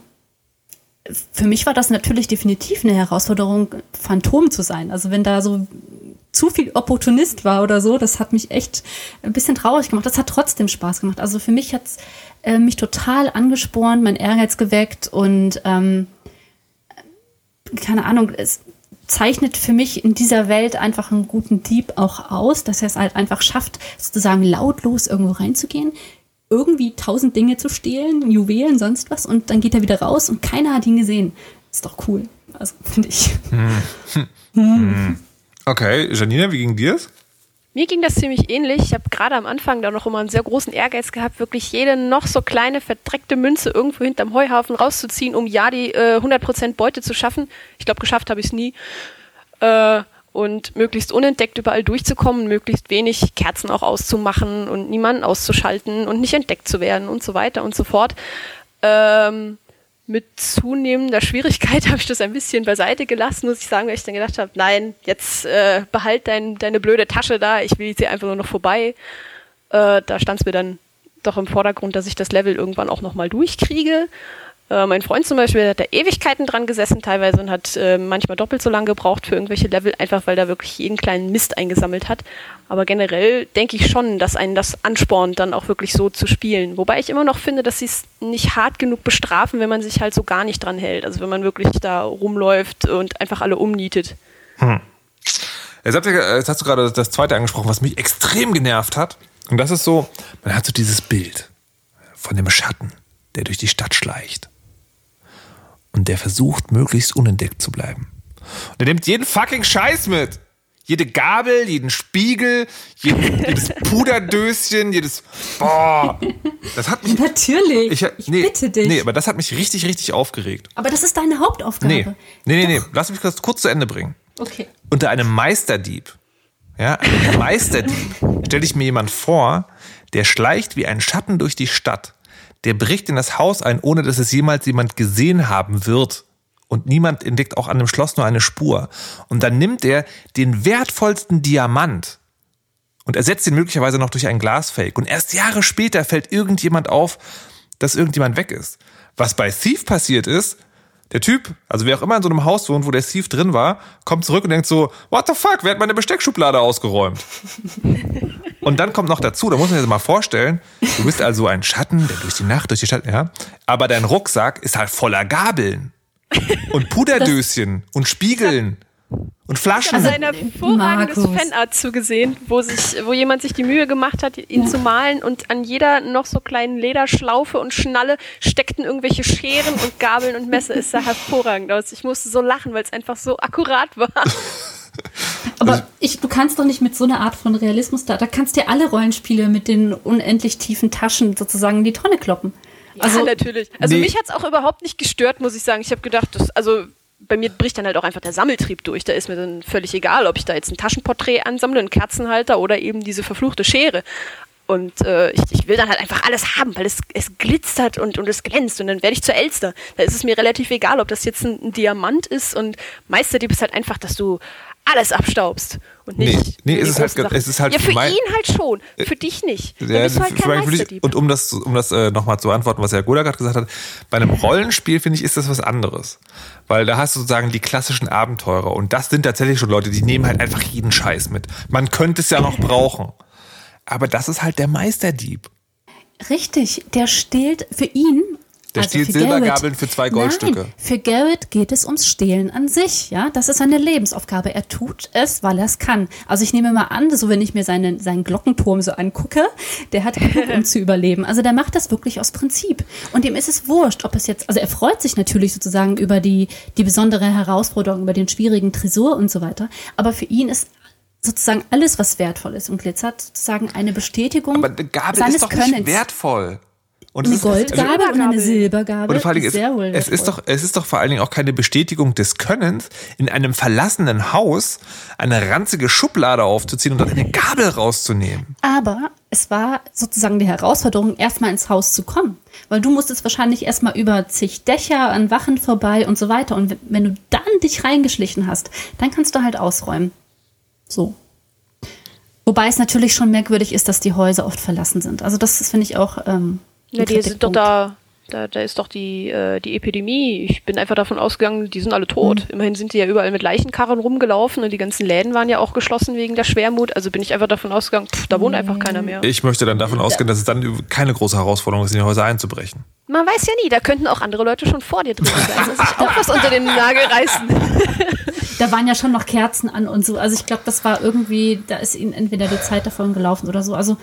für mich war das natürlich definitiv eine Herausforderung, Phantom zu sein. Also wenn da so zu viel Opportunist war oder so, das hat mich echt ein bisschen traurig gemacht. Das hat trotzdem Spaß gemacht. Also für mich hat's äh, mich total angespornt, mein Ehrgeiz geweckt und ähm, keine Ahnung, es zeichnet für mich in dieser Welt einfach einen guten Dieb auch aus, dass er es halt einfach schafft, sozusagen lautlos irgendwo reinzugehen, irgendwie tausend Dinge zu stehlen, Juwelen, sonst was, und dann geht er wieder raus und keiner hat ihn gesehen. Ist doch cool. Also, [laughs] finde ich. Hm. Hm. Okay, Janina, wie ging dir's? Mir ging das ziemlich ähnlich. Ich habe gerade am Anfang da noch immer einen sehr großen Ehrgeiz gehabt, wirklich jede noch so kleine verdreckte Münze irgendwo hinterm Heuhaufen rauszuziehen, um ja die äh, 100% Beute zu schaffen. Ich glaube, geschafft habe ich es nie. Äh, und möglichst unentdeckt überall durchzukommen, möglichst wenig Kerzen auch auszumachen und niemanden auszuschalten und nicht entdeckt zu werden und so weiter und so fort. Ähm, mit zunehmender Schwierigkeit [laughs] habe ich das ein bisschen beiseite gelassen, muss ich sagen, weil ich dann gedacht habe, nein, jetzt äh, behalt dein, deine blöde Tasche da, ich will hier einfach nur noch vorbei. Äh, da stand es mir dann doch im Vordergrund, dass ich das Level irgendwann auch nochmal durchkriege. Äh, mein Freund zum Beispiel hat da Ewigkeiten dran gesessen teilweise und hat äh, manchmal doppelt so lange gebraucht für irgendwelche Level, einfach weil da wirklich jeden kleinen Mist eingesammelt hat. Aber generell denke ich schon, dass einen das anspornt, dann auch wirklich so zu spielen. Wobei ich immer noch finde, dass sie es nicht hart genug bestrafen, wenn man sich halt so gar nicht dran hält. Also wenn man wirklich da rumläuft und einfach alle umnietet. Hm. Jetzt, habt ihr, jetzt hast du gerade das zweite angesprochen, was mich extrem genervt hat. Und das ist so, man hat so dieses Bild von dem Schatten, der durch die Stadt schleicht und der versucht, möglichst unentdeckt zu bleiben. Und er nimmt jeden fucking Scheiß mit. Jede Gabel, jeden Spiegel, jeden, jedes [laughs] Puderdöschen, jedes. Boah. Das hat mich. [laughs] Natürlich. Ich, ich nee, bitte dich. Nee, aber das hat mich richtig, richtig aufgeregt. Aber das ist deine Hauptaufgabe. Nee, nee, nee, nee. Lass mich das kurz zu Ende bringen. Okay. Unter einem Meisterdieb, ja, einem Meisterdieb, [laughs] stelle ich mir jemand vor, der schleicht wie ein Schatten durch die Stadt der bricht in das Haus ein, ohne dass es jemals jemand gesehen haben wird. Und niemand entdeckt auch an dem Schloss nur eine Spur. Und dann nimmt er den wertvollsten Diamant und ersetzt ihn möglicherweise noch durch ein Glasfake. Und erst Jahre später fällt irgendjemand auf, dass irgendjemand weg ist. Was bei Thief passiert ist, der Typ, also wer auch immer in so einem Haus wohnt, wo der Thief drin war, kommt zurück und denkt so, what the fuck, wer hat meine Besteckschublade ausgeräumt? [laughs] und dann kommt noch dazu, da muss man sich mal vorstellen, du bist also ein Schatten, der durch die Nacht, durch die Stadt, ja, aber dein Rucksack ist halt voller Gabeln und Puderdöschen und Spiegeln und Flaschen. Also eine hervorragendes Fanart zugesehen, wo sich, wo jemand sich die Mühe gemacht hat, ihn ja. zu malen und an jeder noch so kleinen Lederschlaufe und Schnalle steckten irgendwelche Scheren und Gabeln und Messer. Es sah hervorragend aus. Ich musste so lachen, weil es einfach so akkurat war. [laughs] Aber ich, du kannst doch nicht mit so einer Art von Realismus da, da kannst dir alle Rollenspiele mit den unendlich tiefen Taschen sozusagen in die Tonne kloppen. Also, ja, natürlich. Also nee. mich hat es auch überhaupt nicht gestört, muss ich sagen. Ich habe gedacht, das, also bei mir bricht dann halt auch einfach der Sammeltrieb durch. Da ist mir dann völlig egal, ob ich da jetzt ein Taschenporträt ansammle, einen Kerzenhalter oder eben diese verfluchte Schere. Und äh, ich, ich will dann halt einfach alles haben, weil es, es glitzert und, und es glänzt. Und dann werde ich zur Elster. Da ist es mir relativ egal, ob das jetzt ein, ein Diamant ist. Und Meisterdieb ist halt einfach, dass du alles abstaubst. Und nicht. Nee, nee die es, ist halt, Sachen. es ist halt Ja, für mein- ihn halt schon. Für dich nicht. Dann Ja, bist du halt kein Meisterdieb. und um das, um das äh, nochmal zu antworten, was Herr Goda gerade gesagt hat, bei einem Rollenspiel finde ich, ist das was anderes. Weil da hast du sozusagen die klassischen Abenteurer und das sind tatsächlich schon Leute, die nehmen halt einfach jeden Scheiß mit. Man könnte es ja noch brauchen. Aber das ist halt der Meisterdieb. Richtig, der stiehlt für ihn. Der also stiehlt für Silbergabeln für zwei Goldstücke. Nein, für Garrett geht es ums Stehlen an sich, ja. Das ist seine Lebensaufgabe. Er tut es, weil er es kann. Also ich nehme mal an, so wenn ich mir seinen, seinen Glockenturm so angucke, der hat genug, um [laughs] zu überleben. Also der macht das wirklich aus Prinzip. Und ihm ist es wurscht, ob es jetzt, also er freut sich natürlich sozusagen über die, die besondere Herausforderung, über den schwierigen Tresor und so weiter. Aber für ihn ist sozusagen alles, was wertvoll ist und glitzert, sozusagen eine Bestätigung Aber eine Gabel seines ist doch Könnens. nicht wertvoll. Und Eine ist- also Goldgabel und eine Silbergabel. Und vor allen Dingen, ist sehr wohl es, ist doch, es ist doch vor allen Dingen auch keine Bestätigung des Könnens, in einem verlassenen Haus eine ranzige Schublade aufzuziehen und dann eine Gabel rauszunehmen. Aber es war sozusagen die Herausforderung, erstmal ins Haus zu kommen. Weil du musstest wahrscheinlich erstmal über zig Dächer an Wachen vorbei und so weiter. Und wenn- wenn du dann dich reingeschlichen hast, dann kannst du halt ausräumen. So. Wobei es natürlich schon merkwürdig ist, dass die Häuser oft verlassen sind. Also das ist, finde ich auch. Ähm, Ja, die sind doch da, da, da ist doch die, äh, die Epidemie. Ich bin einfach davon ausgegangen, die sind alle tot. Mhm. Immerhin sind die ja überall mit Leichenkarren rumgelaufen und die ganzen Läden waren ja auch geschlossen wegen der Schwermut. Also bin ich einfach davon ausgegangen, pff, da wohnt einfach keiner mehr. Ich möchte dann davon ausgehen, dass es dann keine große Herausforderung ist, in die Häuser einzubrechen. Man weiß ja nie, da könnten auch andere Leute schon vor dir drin sein und sich auch was unter den Nagel reißen. [laughs] Da waren ja schon noch Kerzen an und so. Also ich glaube, das war irgendwie, da ist ihnen entweder die Zeit davon gelaufen oder so. Also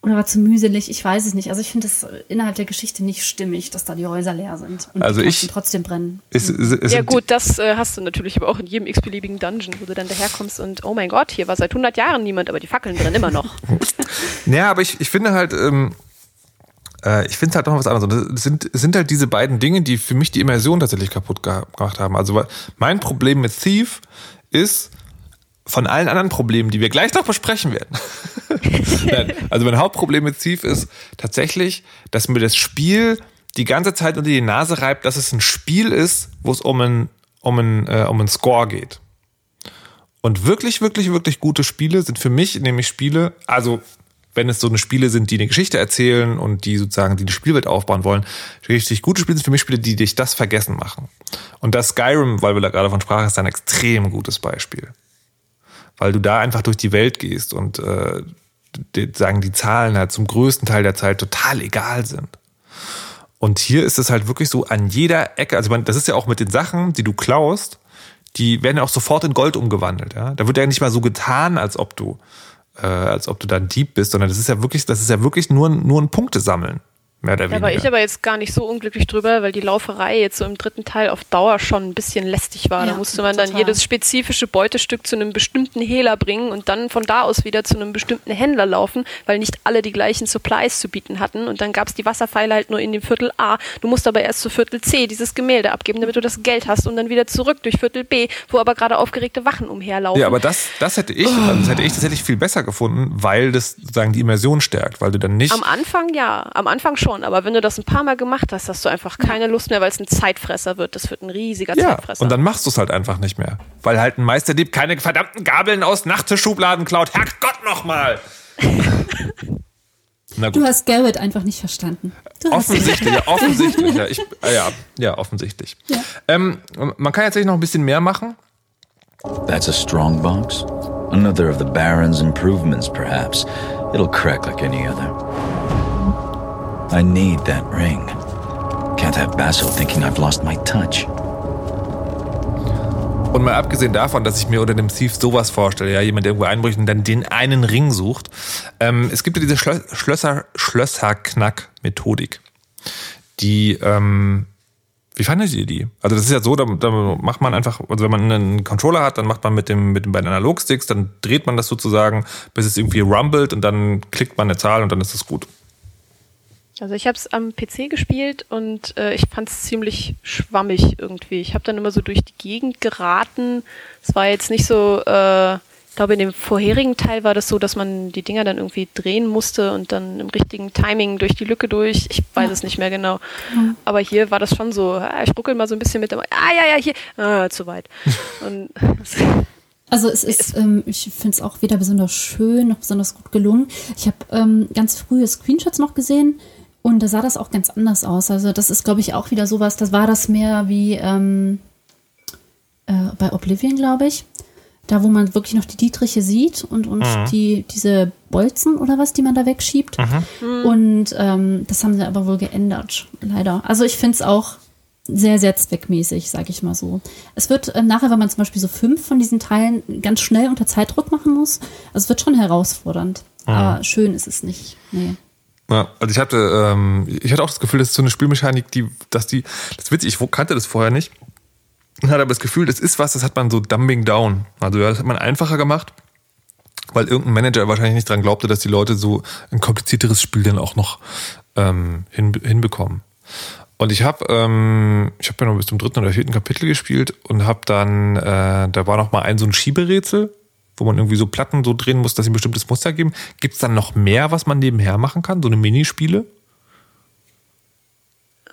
oder war zu mühselig, ich weiß es nicht. Also ich finde es innerhalb der Geschichte nicht stimmig, dass da die Häuser leer sind und Also die ich- trotzdem brennen. Es, es, es Ja gut, das äh, hast du natürlich aber auch in jedem x-beliebigen Dungeon, wo du dann daherkommst und oh mein Gott, hier war seit 100 Jahren niemand, aber die Fackeln brennen immer noch. [laughs] Ja, aber ich, ich finde halt, ähm, äh, ich finde es halt noch was anderes. Es sind, es sind halt diese beiden Dinge, die für mich die Immersion tatsächlich kaputt ge- gemacht haben. Also mein Problem mit Thief ist von allen anderen Problemen, die wir gleich noch besprechen werden. [laughs] Nein, also mein Hauptproblem mit Thief ist tatsächlich, dass mir das Spiel die ganze Zeit unter die Nase reibt, dass es ein Spiel ist, wo es um einen um einen, äh, um einen Score geht. Und wirklich, wirklich, wirklich gute Spiele sind für mich nämlich Spiele, also wenn es so eine Spiele sind, die eine Geschichte erzählen und die sozusagen die, die Spielwelt aufbauen wollen, richtig gute Spiele sind für mich Spiele, die dich das vergessen machen. Und das Skyrim, weil wir da gerade von sprachen, ist ein extrem gutes Beispiel. Weil du da einfach durch die Welt gehst und äh, die, sagen die Zahlen halt zum größten Teil der Zeit total egal sind. Und hier ist es halt wirklich so an jeder Ecke, also man, das ist ja auch mit den Sachen, die du klaust, die werden ja auch sofort in Gold umgewandelt. Ja? Da wird ja nicht mal so getan, als ob du, äh, als ob du da ein Dieb bist, sondern das ist ja wirklich, das ist ja wirklich nur, nur ein Punktesammeln. Mehr oder Da weniger. war ich aber jetzt gar nicht so unglücklich drüber, weil die Lauferei jetzt so im dritten Teil auf Dauer schon ein bisschen lästig war. Ja, da musste man dann total. jedes spezifische Beutestück zu einem bestimmten Hehler bringen und dann von da aus wieder zu einem bestimmten Händler laufen, weil nicht alle die gleichen Supplies zu bieten hatten. Und dann gab es die Wasserpfeile halt nur in dem Viertel A. Du musst aber erst zu Viertel C dieses Gemälde abgeben, damit du das Geld hast und dann wieder zurück durch Viertel B, wo aber gerade aufgeregte Wachen umherlaufen. Ja, aber das, das hätte ich, also das hätte ich tatsächlich viel besser gefunden, weil das sozusagen die Immersion stärkt, weil du dann nicht. Am Anfang ja, am Anfang schon, aber wenn du das ein paar Mal gemacht hast, hast du einfach keine Lust mehr, weil es ein Zeitfresser wird. Das wird ein riesiger ja, Zeitfresser. und dann machst du es halt einfach nicht mehr. Weil halt ein Meisterdieb keine verdammten Gabeln aus Nachttischschubladen klaut. Herrgott nochmal! [laughs] Na Du hast Garrett einfach nicht verstanden. Du hast Offensichtlich, ja, offensichtlich. Ja, ich, äh, [laughs] ja, ja, offensichtlich. Ja. Ähm, man kann tatsächlich noch ein bisschen mehr machen. That's a strong box. Another of the Baron's improvements, perhaps. It'll crack like any other. I need that ring. Can't have Basil thinking I've lost my touch. Und mal abgesehen davon, dass ich mir unter dem Thief sowas vorstelle, ja, jemand, der irgendwo einbricht und dann den einen Ring sucht. Ähm, es gibt ja diese Schlö Schlösser, Schlösserknack-Methodik. Die, ähm, wie fandet ihr die? Also das ist ja so, da, da macht man einfach, also wenn man einen Controller hat, dann macht man mit dem mit den beiden Analogsticks, dann dreht man das sozusagen, bis es irgendwie rumbelt und dann klickt man eine Zahl und dann ist es gut. Also ich habe es am PC gespielt und äh, ich fand es ziemlich schwammig irgendwie. Ich habe dann immer so durch die Gegend geraten. Es war jetzt nicht so, äh, ich glaube in dem vorherigen Teil war das so, dass man die Dinger dann irgendwie drehen musste und dann im richtigen Timing durch die Lücke durch. Ich weiß ja. es nicht mehr genau. Mhm. Aber hier war das schon so, ah, ich ruckel mal so ein bisschen mit dem, ah ja, ja, hier, ah, zu weit. [laughs] und Also es ist, ähm, ich finde es auch weder besonders schön noch besonders gut gelungen. Ich habe ähm, ganz frühe Screenshots noch gesehen und da sah das auch ganz anders aus. Also das ist, glaube ich, auch wieder sowas, das war das mehr wie ähm, äh, bei Oblivion, glaube ich. Da, wo man wirklich noch die Dietriche sieht und, und mhm. die, diese Bolzen oder was, die man da wegschiebt. Mhm. Und ähm, das haben sie aber wohl geändert, leider. Also ich finde es auch sehr, sehr zweckmäßig, sage ich mal so. Es wird äh, nachher, wenn man zum Beispiel so fünf von diesen Teilen ganz schnell unter Zeitdruck machen muss, also es wird schon herausfordernd. Mhm. Aber schön ist es nicht. Nee. Ja, also ich hatte, ähm, ich hatte auch das Gefühl, das ist so eine Spielmechanik, die, dass die, das ist witzig, ich kannte das vorher nicht. Und hatte aber das Gefühl, das ist was, das hat man so dumbing down. Also das hat man einfacher gemacht, weil irgendein Manager wahrscheinlich nicht dran glaubte, dass die Leute so ein komplizierteres Spiel dann auch noch ähm, hin, hinbekommen. Und ich habe, ähm, ich habe ja noch bis zum dritten oder vierten Kapitel gespielt und habe dann, äh, da war noch mal ein so ein Schieberätsel wo man irgendwie so Platten so drehen muss, dass sie ein bestimmtes Muster geben. Gibt es dann noch mehr, was man nebenher machen kann? So eine Minispiele?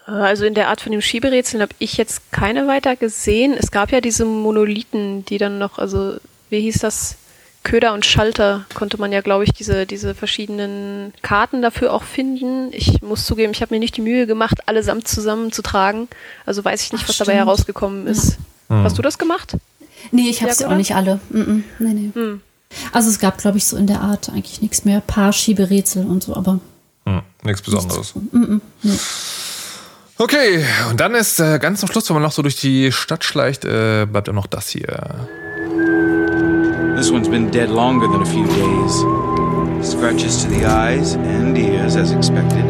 Also in der Art von dem Schieberätseln habe ich jetzt keine weiter gesehen. Es gab ja diese Monolithen, die dann noch, also wie hieß das? Köder und Schalter konnte man ja, glaube ich, diese, diese verschiedenen Karten dafür auch finden. Ich muss zugeben, ich habe mir nicht die Mühe gemacht, allesamt zusammenzutragen. Also weiß ich nicht, Ach, was stimmt. dabei herausgekommen ist. Ja. Hast du das gemacht? Nee, ich habe sie auch nicht alle. Mm -mm. Nee, nee. Hm. Also es gab, glaube ich, so in der Art eigentlich nichts mehr. Paar Schieberätsel und so, aber. Hm, nichts Besonderes. Mm nee. Okay, und dann ist äh, ganz zum Schluss, wenn man noch so durch die Stadt schleicht, äh, bleibt dann noch das hier. This one's been dead longer than a few days. Scratches to the eyes and ears as expected.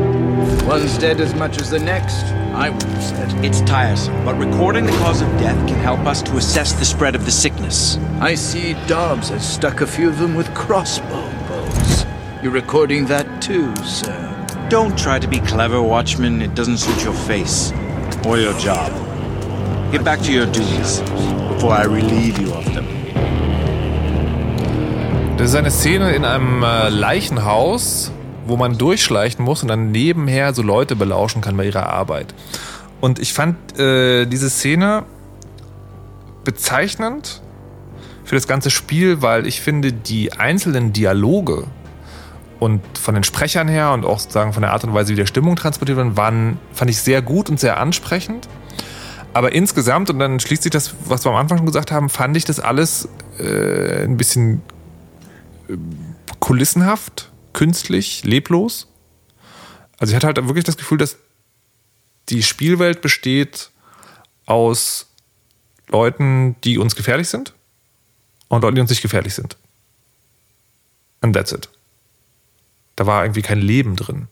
One's dead as much as the next. I would have said. It's tiresome, but recording the cause of death can help us to assess the spread of the sickness. I see Dobbs has stuck a few of them with crossbow bolts. You're recording that too, sir. Don't try to be clever, Watchman. It doesn't suit your face or your job. Get back to your duties before I relieve you of them. Das ist eine Szene in einem äh, Leichenhaus, wo man durchschleichen muss und dann nebenher so Leute belauschen kann bei ihrer Arbeit. Und ich fand äh, diese Szene bezeichnend für das ganze Spiel, weil ich finde, die einzelnen Dialoge und von den Sprechern her und auch sozusagen von der Art und Weise, wie der Stimmung transportiert werden, waren, fand ich sehr gut und sehr ansprechend. Aber insgesamt, und dann schließt sich das, was wir am Anfang schon gesagt haben, fand ich das alles äh, ein bisschen äh, kulissenhaft künstlich, leblos. Also ich hatte halt wirklich das Gefühl, dass die Spielwelt besteht aus Leuten, die uns gefährlich sind und Leuten, die uns nicht gefährlich sind. And that's it. Da war irgendwie kein Leben drin.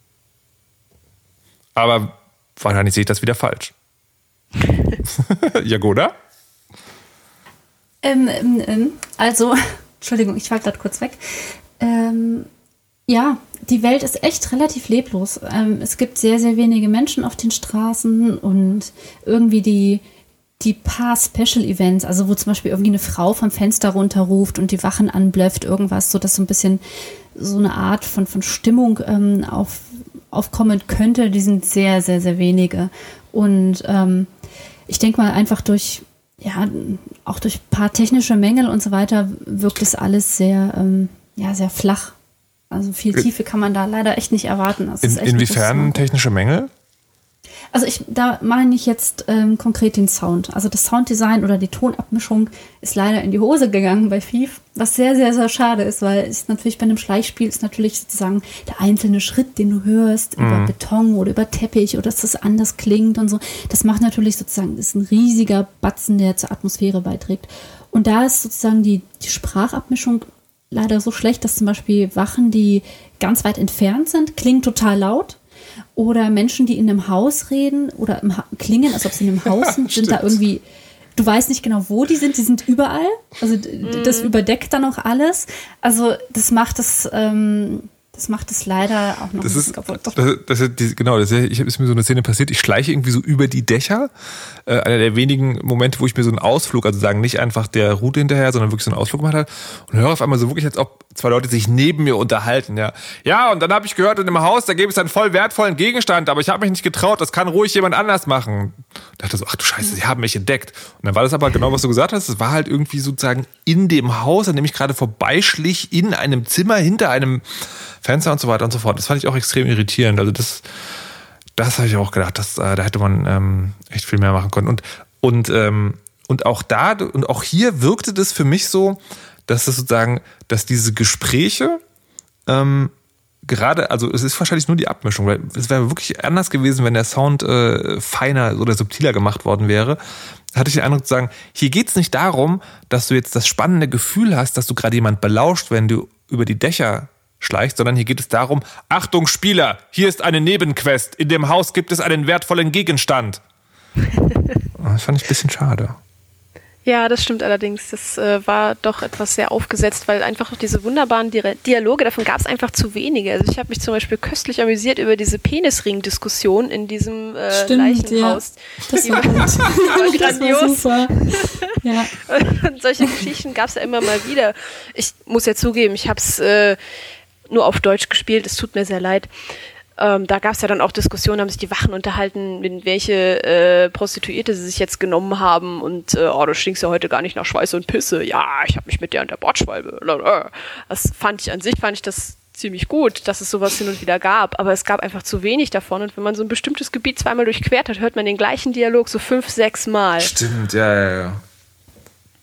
Aber wahrscheinlich sehe ich das wieder falsch. [laughs] Jagoda? Ähm, ähm, ähm, also, [laughs] Entschuldigung, ich war gerade kurz weg. Ähm, ja, die Welt ist echt relativ leblos. Ähm, es gibt sehr, sehr wenige Menschen auf den Straßen und irgendwie die, die paar Special Events, also wo zum Beispiel irgendwie eine Frau vom Fenster runterruft und die Wachen anblöfft, irgendwas, so dass so ein bisschen so eine Art von, von Stimmung ähm, auf, aufkommen könnte, die sind sehr, sehr, sehr wenige. Und ähm, ich denke mal einfach durch, ja, auch durch ein paar technische Mängel und so weiter wirkt es alles sehr, ähm, ja, sehr flach also viel Tiefe kann man da leider echt nicht erwarten. In, inwiefern technische Mängel? Also ich, da meine ich jetzt ähm, konkret den Sound. Also das Sounddesign oder die Tonabmischung ist leider in die Hose gegangen bei Thief, was sehr, sehr, sehr schade ist, weil es natürlich bei einem Schleichspiel ist natürlich sozusagen der einzelne Schritt, den du hörst, mhm. über Beton oder über Teppich oder dass das anders klingt und so. Das macht natürlich sozusagen, ist ein riesiger Batzen, der zur Atmosphäre beiträgt. Und da ist sozusagen die, die Sprachabmischung leider so schlecht, dass zum Beispiel Wachen, die ganz weit entfernt sind, klingen total laut. Oder Menschen, die in einem Haus reden oder im ha klingen, als ob sie in einem Haus [laughs] sind, sind da irgendwie, du weißt nicht genau, wo die sind, die sind überall. Also das mhm. überdeckt dann auch alles. Also das macht es, ähm, Das macht es leider auch noch Das ist, kaputt. das, das ist genau, das ist, ich ist mir so eine Szene passiert. Ich schleiche irgendwie so über die Dächer. Äh, einer der wenigen Momente, wo ich mir so einen Ausflug, also sagen nicht einfach der Route hinterher, sondern wirklich so einen Ausflug gemacht habe und höre auf einmal so wirklich, als ob zwei Leute sich neben mir unterhalten. Ja, ja und dann habe ich gehört, in dem Haus, da gäbe es einen voll wertvollen Gegenstand, aber ich habe mich nicht getraut, das kann ruhig jemand anders machen. Da dachte so, ach du Scheiße, sie haben mich entdeckt. Und dann war das aber genau, was du gesagt hast, es war halt irgendwie sozusagen in dem Haus, an dem ich gerade vorbeischlich, in einem Zimmer, hinter einem Fenster und so weiter und so fort. Das fand ich auch extrem irritierend. Also das, das habe ich auch gedacht, dass, äh, da hätte man ähm, echt viel mehr machen können. Und, und, ähm, und auch da, und auch hier wirkte das für mich so, dass das sozusagen, dass diese Gespräche ähm, gerade, also es ist wahrscheinlich nur die Abmischung, weil es wäre wirklich anders gewesen, wenn der Sound äh, feiner oder subtiler gemacht worden wäre. Hatte ich den Eindruck zu sagen, hier geht's nicht darum, dass du jetzt das spannende Gefühl hast, dass du gerade jemand belauscht, wenn du über die Dächer schleichst, sondern hier geht es darum, Achtung Spieler, hier ist eine Nebenquest, in dem Haus gibt es einen wertvollen Gegenstand. [laughs] Das fand ich ein bisschen schade. Ja, das stimmt allerdings. Das äh, war doch etwas sehr aufgesetzt, weil einfach diese wunderbaren Di Dialoge, davon gab es einfach zu wenige. Also ich habe mich zum Beispiel köstlich amüsiert über diese Penisring-Diskussion in diesem äh, Stimmt, ja. Leichenhaus. Das Die war gut. war Das war grandios. super. Ja. [laughs] Und solche Geschichten gab es ja immer mal wieder. Ich muss ja zugeben, ich habe es äh, nur auf Deutsch gespielt. Es tut mir sehr leid. Ähm, da gab es ja dann auch Diskussionen, haben sich die Wachen unterhalten, mit welche äh, Prostituierte sie sich jetzt genommen haben und äh, oh, du stinkst ja heute gar nicht nach Schweiß und Pisse. Ja, ich habe mich mit der an der Bordschwalbe. Das fand ich an sich, fand ich das ziemlich gut, dass es sowas hin und wieder gab, aber es gab einfach zu wenig davon und wenn man so ein bestimmtes Gebiet zweimal durchquert hat, hört man den gleichen Dialog so fünf, sechs Mal. Stimmt, ja, ja, ja.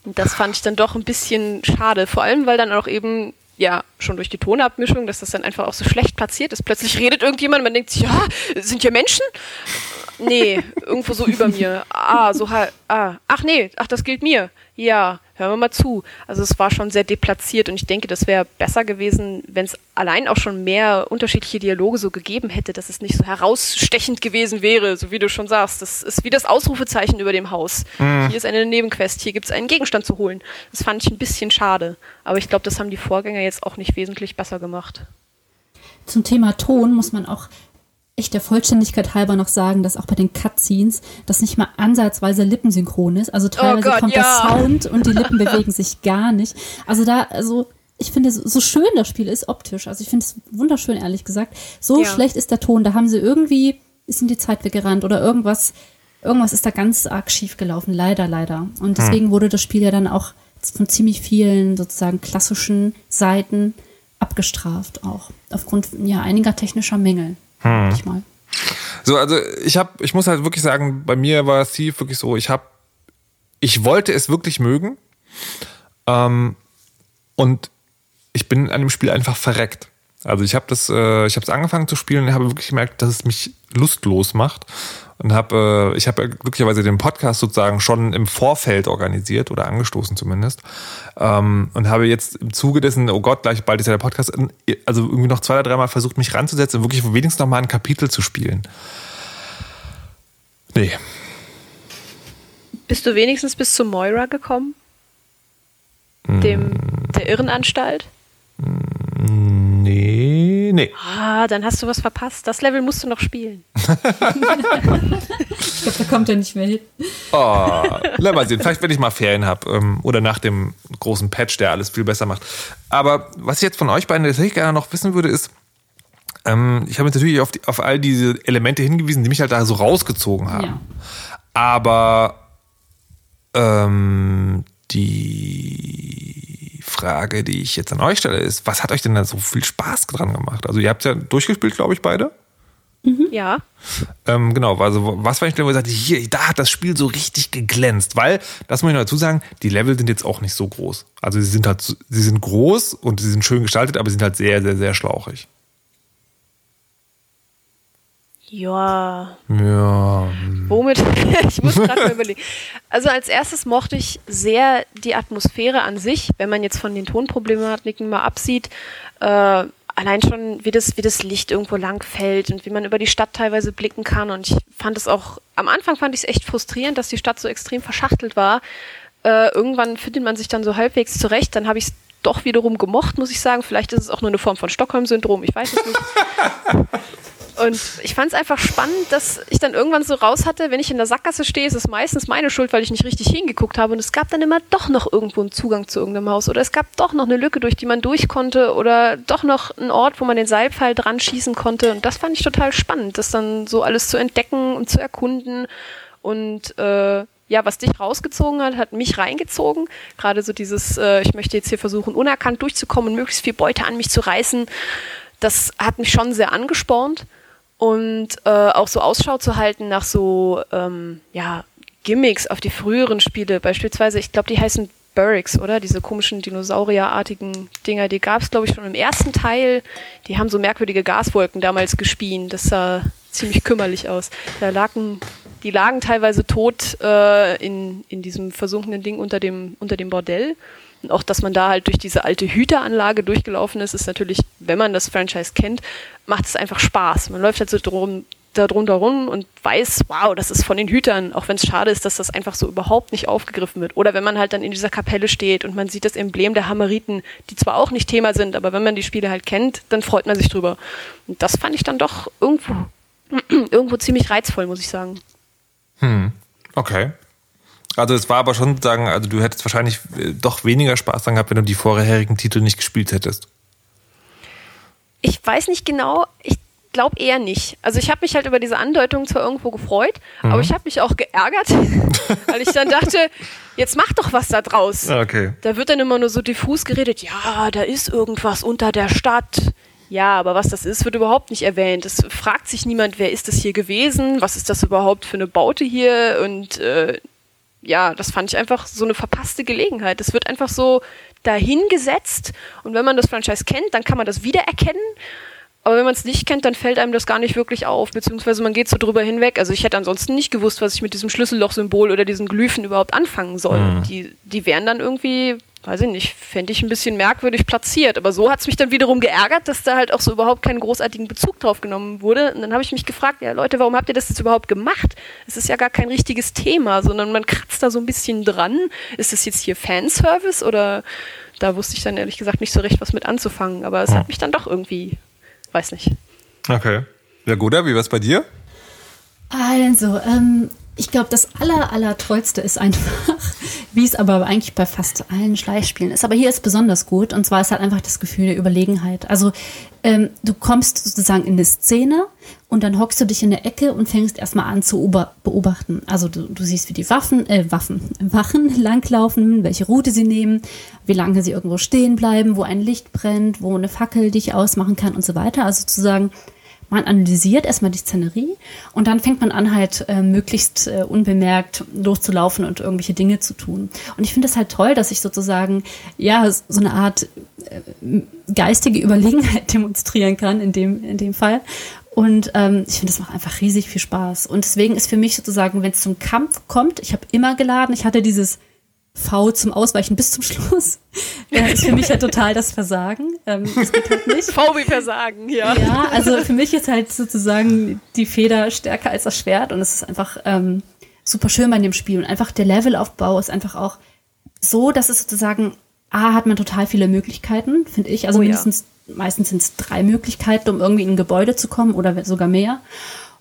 Und das fand ich dann doch ein bisschen schade. Vor allem, weil dann auch eben, ja, schon durch die Tonabmischung, dass das dann einfach auch so schlecht platziert ist. Plötzlich redet irgendjemand, man denkt sich, ja, sind hier Menschen? Nee, irgendwo so über mir. Ah, so halt, ah, ach nee, ach, das gilt mir. Ja, hören wir mal zu. Also es war schon sehr deplatziert und ich denke, das wäre besser gewesen, wenn es allein auch schon mehr unterschiedliche Dialoge so gegeben hätte, dass es nicht so herausstechend gewesen wäre, so wie du schon sagst. Das ist wie das Ausrufezeichen über dem Haus. Hier ist eine Nebenquest, hier gibt es einen Gegenstand zu holen. Das fand ich ein bisschen schade. Aber ich glaube, das haben die Vorgänger jetzt auch nicht wesentlich besser gemacht. Zum Thema Ton muss man auch echt der Vollständigkeit halber noch sagen, dass auch bei den Cutscenes das nicht mal ansatzweise lippensynchron ist. Also teilweise Gott, kommt ja. der Sound und die Lippen [laughs] bewegen sich gar nicht. Also da, also ich finde, so schön das Spiel ist optisch. Also ich finde es wunderschön, ehrlich gesagt. So Ja. schlecht ist der Ton. Da haben sie irgendwie, ist in die Zeit weggerannt oder irgendwas, irgendwas ist da ganz arg schief gelaufen. Leider, leider. Und deswegen wurde das Spiel ja dann auch von ziemlich vielen sozusagen klassischen Seiten abgestraft auch. Aufgrund ja einiger technischer Mängel. Hm. Ich mal. So, also ich habe, ich muss halt wirklich sagen, bei mir war Steve wirklich so, ich habe, ich wollte es wirklich mögen ähm, und ich bin an dem Spiel einfach verreckt. Also ich habe das, äh, ich habe es angefangen zu spielen und habe wirklich gemerkt, dass es mich lustlos macht und habe, äh, ich habe glücklicherweise den Podcast sozusagen schon im Vorfeld organisiert oder angestoßen zumindest ähm, und habe jetzt im Zuge dessen, oh Gott, gleich bald ist ja der Podcast, also irgendwie noch zwei oder dreimal versucht, mich ranzusetzen und wirklich wenigstens noch mal ein Kapitel zu spielen. Nee, Bist du wenigstens bis zu Moira gekommen? Dem, der Irrenanstalt? Nee, nee. Ah, dann hast du was verpasst. Das Level musst du noch spielen. [laughs] Ich glaube, da kommt er nicht mehr hin. Oh, lass mal sehen. Vielleicht, wenn ich mal Ferien habe ähm, oder nach dem großen Patch, der alles viel besser macht. Aber was ich jetzt von euch beiden tatsächlich gerne noch wissen würde, ist, ähm, ich habe jetzt natürlich auf, die, auf all diese Elemente hingewiesen, die mich halt da so rausgezogen haben. Ja. Aber ähm, die Frage, die ich jetzt an euch stelle, ist, was hat euch denn da so viel Spaß dran gemacht? Also ihr habt ja durchgespielt, glaube ich, beide. Ja. Ähm, genau, also was war ich denn, wo ich sagte, hier, da hat das Spiel so richtig geglänzt, weil, das muss ich noch dazu sagen, die Level sind jetzt auch nicht so groß. Also sie sind halt, sie sind groß und sie sind schön gestaltet, aber sie sind halt sehr, sehr, sehr schlauchig. Ja. Ja, Womit? [laughs] ich muss gerade mal überlegen. Also als erstes mochte ich sehr die Atmosphäre an sich, wenn man jetzt von den Tonproblematiken mal absieht. Äh, allein schon, wie das, wie das Licht irgendwo lang fällt und wie man über die Stadt teilweise blicken kann. Und ich fand es auch, am Anfang fand ich es echt frustrierend, dass die Stadt so extrem verschachtelt war. Äh, irgendwann findet man sich dann so halbwegs zurecht. Dann habe ich es doch wiederum gemocht, muss ich sagen. Vielleicht ist es auch nur eine Form von Stockholm-Syndrom, ich weiß es nicht. [laughs] Und ich fand es einfach spannend, dass ich dann irgendwann so raus hatte, wenn ich in der Sackgasse stehe, ist es meistens meine Schuld, weil ich nicht richtig hingeguckt habe. Und es gab dann immer doch noch irgendwo einen Zugang zu irgendeinem Haus. Oder es gab doch noch eine Lücke, durch die man durch konnte. Oder doch noch einen Ort, wo man den Seilpfeil dran schießen konnte. Und das fand ich total spannend, das dann so alles zu entdecken und zu erkunden. Und äh, ja, was dich rausgezogen hat, hat mich reingezogen. Gerade so dieses, äh, ich möchte jetzt hier versuchen, unerkannt durchzukommen und möglichst viel Beute an mich zu reißen. Das hat mich schon sehr angespornt und äh, auch so Ausschau zu halten nach so ähm, ja, Gimmicks auf die früheren Spiele. Beispielsweise, ich glaube, die heißen Burricks, oder? Diese komischen dinosaurierartigen Dinger, die gab es, glaube ich, schon im ersten Teil. Die haben so merkwürdige Gaswolken damals gespien. Das sah ziemlich kümmerlich aus. Da lagen, die lagen teilweise tot äh, in, in diesem versunkenen Ding unter dem, unter dem Bordell. Und auch, dass man da halt durch diese alte Hüteranlage durchgelaufen ist, ist natürlich, wenn man das Franchise kennt, macht es einfach Spaß. Man läuft halt so drum, da drunter rum und weiß, wow, das ist von den Hütern, auch wenn es schade ist, dass das einfach so überhaupt nicht aufgegriffen wird. Oder wenn man halt dann in dieser Kapelle steht und man sieht das Emblem der Hammeriten, die zwar auch nicht Thema sind, aber wenn man die Spiele halt kennt, dann freut man sich drüber. Und das fand ich dann doch irgendwo, [clears throat] irgendwo ziemlich reizvoll, muss ich sagen. Hm, okay. Also es war aber schon sagen, also du hättest wahrscheinlich äh, doch weniger Spaß dran gehabt, wenn du die vorherigen Titel nicht gespielt hättest. Ich weiß nicht genau, ich glaube eher nicht. Also ich habe mich halt über diese Andeutung zwar irgendwo gefreut, mhm. aber ich habe mich auch geärgert, [laughs] weil ich dann dachte, jetzt mach doch was da draus. Okay. Da wird dann immer nur so diffus geredet, ja, da ist irgendwas unter der Stadt. Ja, aber was das ist, wird überhaupt nicht erwähnt. Es fragt sich niemand, wer ist das hier gewesen, was ist das überhaupt für eine Baute hier und äh, ja, das fand ich einfach so eine verpasste Gelegenheit. Das wird einfach so dahingesetzt und wenn man das Franchise kennt, dann kann man das wiedererkennen. Aber wenn man es nicht kennt, dann fällt einem das gar nicht wirklich auf, beziehungsweise man geht so drüber hinweg. Also ich hätte ansonsten nicht gewusst, was ich mit diesem Schlüsselloch-Symbol oder diesen Glyphen überhaupt anfangen soll. Mhm. Die, die wären dann irgendwie weiß ich nicht, fände ich ein bisschen merkwürdig platziert. Aber so hat es mich dann wiederum geärgert, dass da halt auch so überhaupt keinen großartigen Bezug drauf genommen wurde. Und dann habe ich mich gefragt, ja Leute, warum habt ihr das jetzt überhaupt gemacht? Es ist ja gar kein richtiges Thema, sondern man kratzt da so ein bisschen dran. Ist das jetzt hier Fanservice oder da wusste ich dann ehrlich gesagt nicht so recht, was mit anzufangen. Aber es hat mich dann doch irgendwie, weiß nicht. Okay. Ja, Guda, wie war es bei dir? Also, ähm, ich glaube, das aller, aller tollste ist einfach, [laughs] wie es aber eigentlich bei fast allen Schleichspielen ist. Aber hier ist besonders gut. Und zwar ist halt einfach das Gefühl der Überlegenheit. Also, ähm, du kommst sozusagen in eine Szene und dann hockst du dich in der Ecke und fängst erstmal an zu beobachten. Also, du, du siehst, wie die Waffen, äh, Waffen, [laughs] Wachen langlaufen, welche Route sie nehmen, wie lange sie irgendwo stehen bleiben, wo ein Licht brennt, wo eine Fackel dich ausmachen kann und so weiter. Also, sozusagen, man analysiert erstmal die Szenerie und dann fängt man an, halt äh, möglichst äh, unbemerkt loszulaufen und irgendwelche Dinge zu tun. Und ich finde es halt toll, dass ich sozusagen, ja, so eine Art äh, geistige Überlegenheit [laughs] demonstrieren kann in dem, in dem Fall. Und ähm, ich finde, das macht einfach riesig viel Spaß. Und deswegen ist für mich sozusagen, wenn es zum Kampf kommt, ich habe immer geladen, ich hatte dieses V zum Ausweichen bis zum Schluss. [laughs] Ja, ist für mich ja total das Versagen. Ähm, das geht halt nicht. V wie Versagen, ja. Ja, also für mich ist halt sozusagen die Feder stärker als das Schwert und es ist einfach ähm, super schön bei dem Spiel. Und einfach der Levelaufbau ist einfach auch so, dass es sozusagen, A, hat man total viele Möglichkeiten, finde ich. Also oh, mindestens, ja. meistens sind es drei Möglichkeiten, um irgendwie in ein Gebäude zu kommen oder sogar mehr.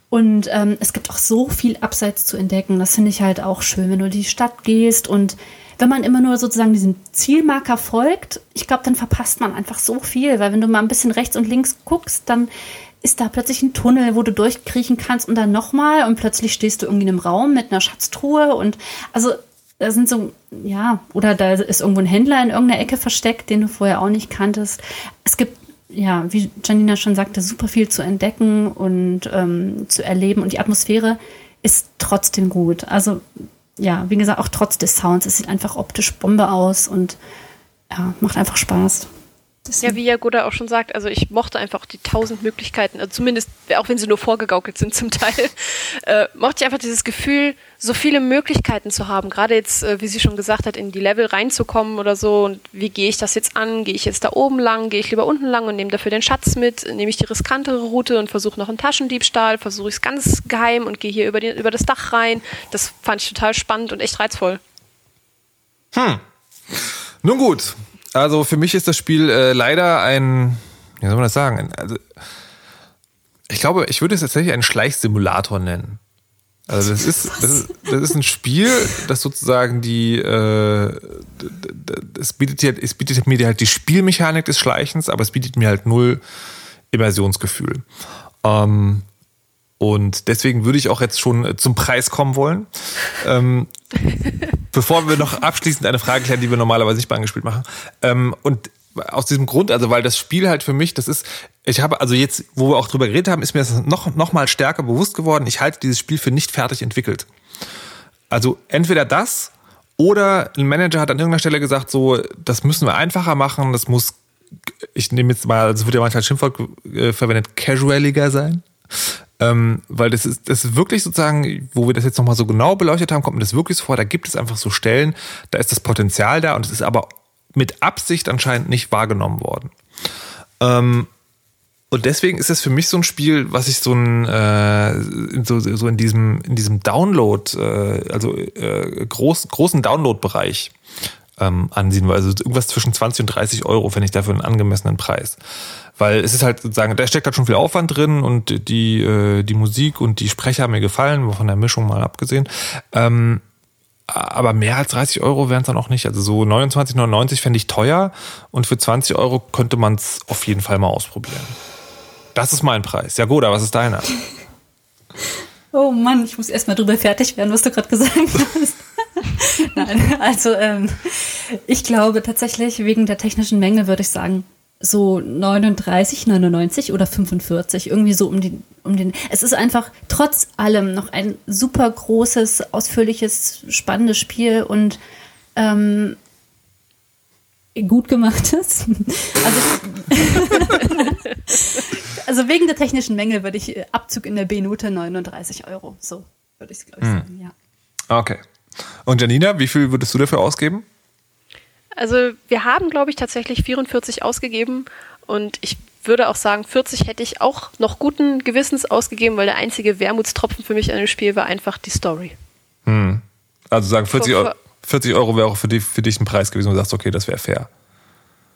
Und ähm, es gibt auch so viel Abseits zu entdecken. Das finde ich halt auch schön, wenn du in die Stadt gehst und wenn man immer nur sozusagen diesem Zielmarker folgt, ich glaube, dann verpasst man einfach so viel, weil wenn du mal ein bisschen rechts und links guckst, dann ist da plötzlich ein Tunnel, wo du durchkriechen kannst und dann nochmal und plötzlich stehst du irgendwie in einem Raum mit einer Schatztruhe und also da sind so, ja, oder da ist irgendwo ein Händler in irgendeiner Ecke versteckt, den du vorher auch nicht kanntest. Es gibt, ja, wie Janina schon sagte, super viel zu entdecken und ähm, zu erleben und die Atmosphäre ist trotzdem gut. Also ja, wie gesagt, auch trotz des Sounds, es sieht einfach optisch Bombe aus und ja, macht einfach Spaß. Ja, wie Jagoda auch schon sagt, also ich mochte einfach die tausend Möglichkeiten, also zumindest, auch wenn sie nur vorgegaukelt sind zum Teil, [laughs] äh, mochte ich einfach dieses Gefühl, so viele Möglichkeiten zu haben. Gerade jetzt, äh, wie sie schon gesagt hat, in die Level reinzukommen oder so. Und wie gehe ich das jetzt an? Gehe ich jetzt da oben lang? Gehe ich lieber unten lang und nehme dafür den Schatz mit? Nehme ich die riskantere Route und versuche noch einen Taschendiebstahl? Versuche ich es ganz geheim und gehe hier über, die, über das Dach rein? Das fand ich total spannend und echt reizvoll. Hm. Nun gut, Also für mich ist das Spiel äh, leider ein, wie soll man das sagen? Ein, also, ich glaube, ich würde es tatsächlich einen Schleichsimulator nennen. Also das ist, das ist, das ist ein Spiel, das sozusagen die, äh, es bietet, dir, es bietet mir halt die Spielmechanik des Schleichens, aber es bietet mir halt null Immersionsgefühl. Ähm, und deswegen würde ich auch jetzt schon zum Preis kommen wollen. Ähm, [laughs] bevor wir noch abschließend eine Frage klären, die wir normalerweise nicht bei angespielt machen. Ähm, und aus diesem Grund, also weil das Spiel halt für mich, das ist, ich habe, also jetzt, wo wir auch drüber geredet haben, ist mir das noch, noch mal stärker bewusst geworden, ich halte dieses Spiel für nicht fertig entwickelt. Also entweder das oder ein Manager hat an irgendeiner Stelle gesagt, so, das müssen wir einfacher machen, das muss, ich nehme jetzt mal, es wird ja manchmal als Schimpfwort äh, verwendet, casualiger sein. Ähm, weil das ist, das ist wirklich sozusagen, wo wir das jetzt nochmal so genau beleuchtet haben, kommt mir das wirklich so vor, da gibt es einfach so Stellen, da ist das Potenzial da und es ist aber mit Absicht anscheinend nicht wahrgenommen worden. Ähm, und deswegen ist es für mich so ein Spiel, was ich so ein äh, so, so in diesem in diesem Download, äh, also äh, groß, großen Download-Bereich ähm, ansehen will. Also irgendwas zwischen 20 und 30 Euro, wenn ich dafür einen angemessenen Preis. Weil es ist halt sozusagen, da steckt halt schon viel Aufwand drin und die, äh, die Musik und die Sprecher haben mir gefallen, von der Mischung mal abgesehen. Ähm, aber mehr als 30 Euro wären es dann auch nicht. Also so 29,99 fände ich teuer und für 20 Euro könnte man es auf jeden Fall mal ausprobieren. Das ist mein Preis. Ja gut, aber was ist deiner? [laughs] Oh Mann, ich muss erstmal drüber fertig werden, was du gerade gesagt hast. [laughs] Nein, also ähm, ich glaube tatsächlich, wegen der technischen Menge würde ich sagen, so 39, 99 oder 45, irgendwie so um den, um den. Es ist einfach trotz allem noch ein super großes, ausführliches, spannendes Spiel und ähm, gut gemachtes. [laughs] Also, [laughs] also wegen der technischen Mängel würde ich äh, Abzug in der B-Note 39 Euro. So würde ich es, glaube ich, hm. sagen, ja. Okay. Und Janina, wie viel würdest du dafür ausgeben? Also wir haben, glaube ich, tatsächlich 44 ausgegeben und ich würde auch sagen, 40 hätte ich auch noch guten Gewissens ausgegeben, weil der einzige Wermutstropfen für mich an dem Spiel war einfach die Story. Hm. Also sagen 40 Euro, 40 Euro wäre auch für, die, für dich ein Preis gewesen, wo du sagst, okay, das wäre fair.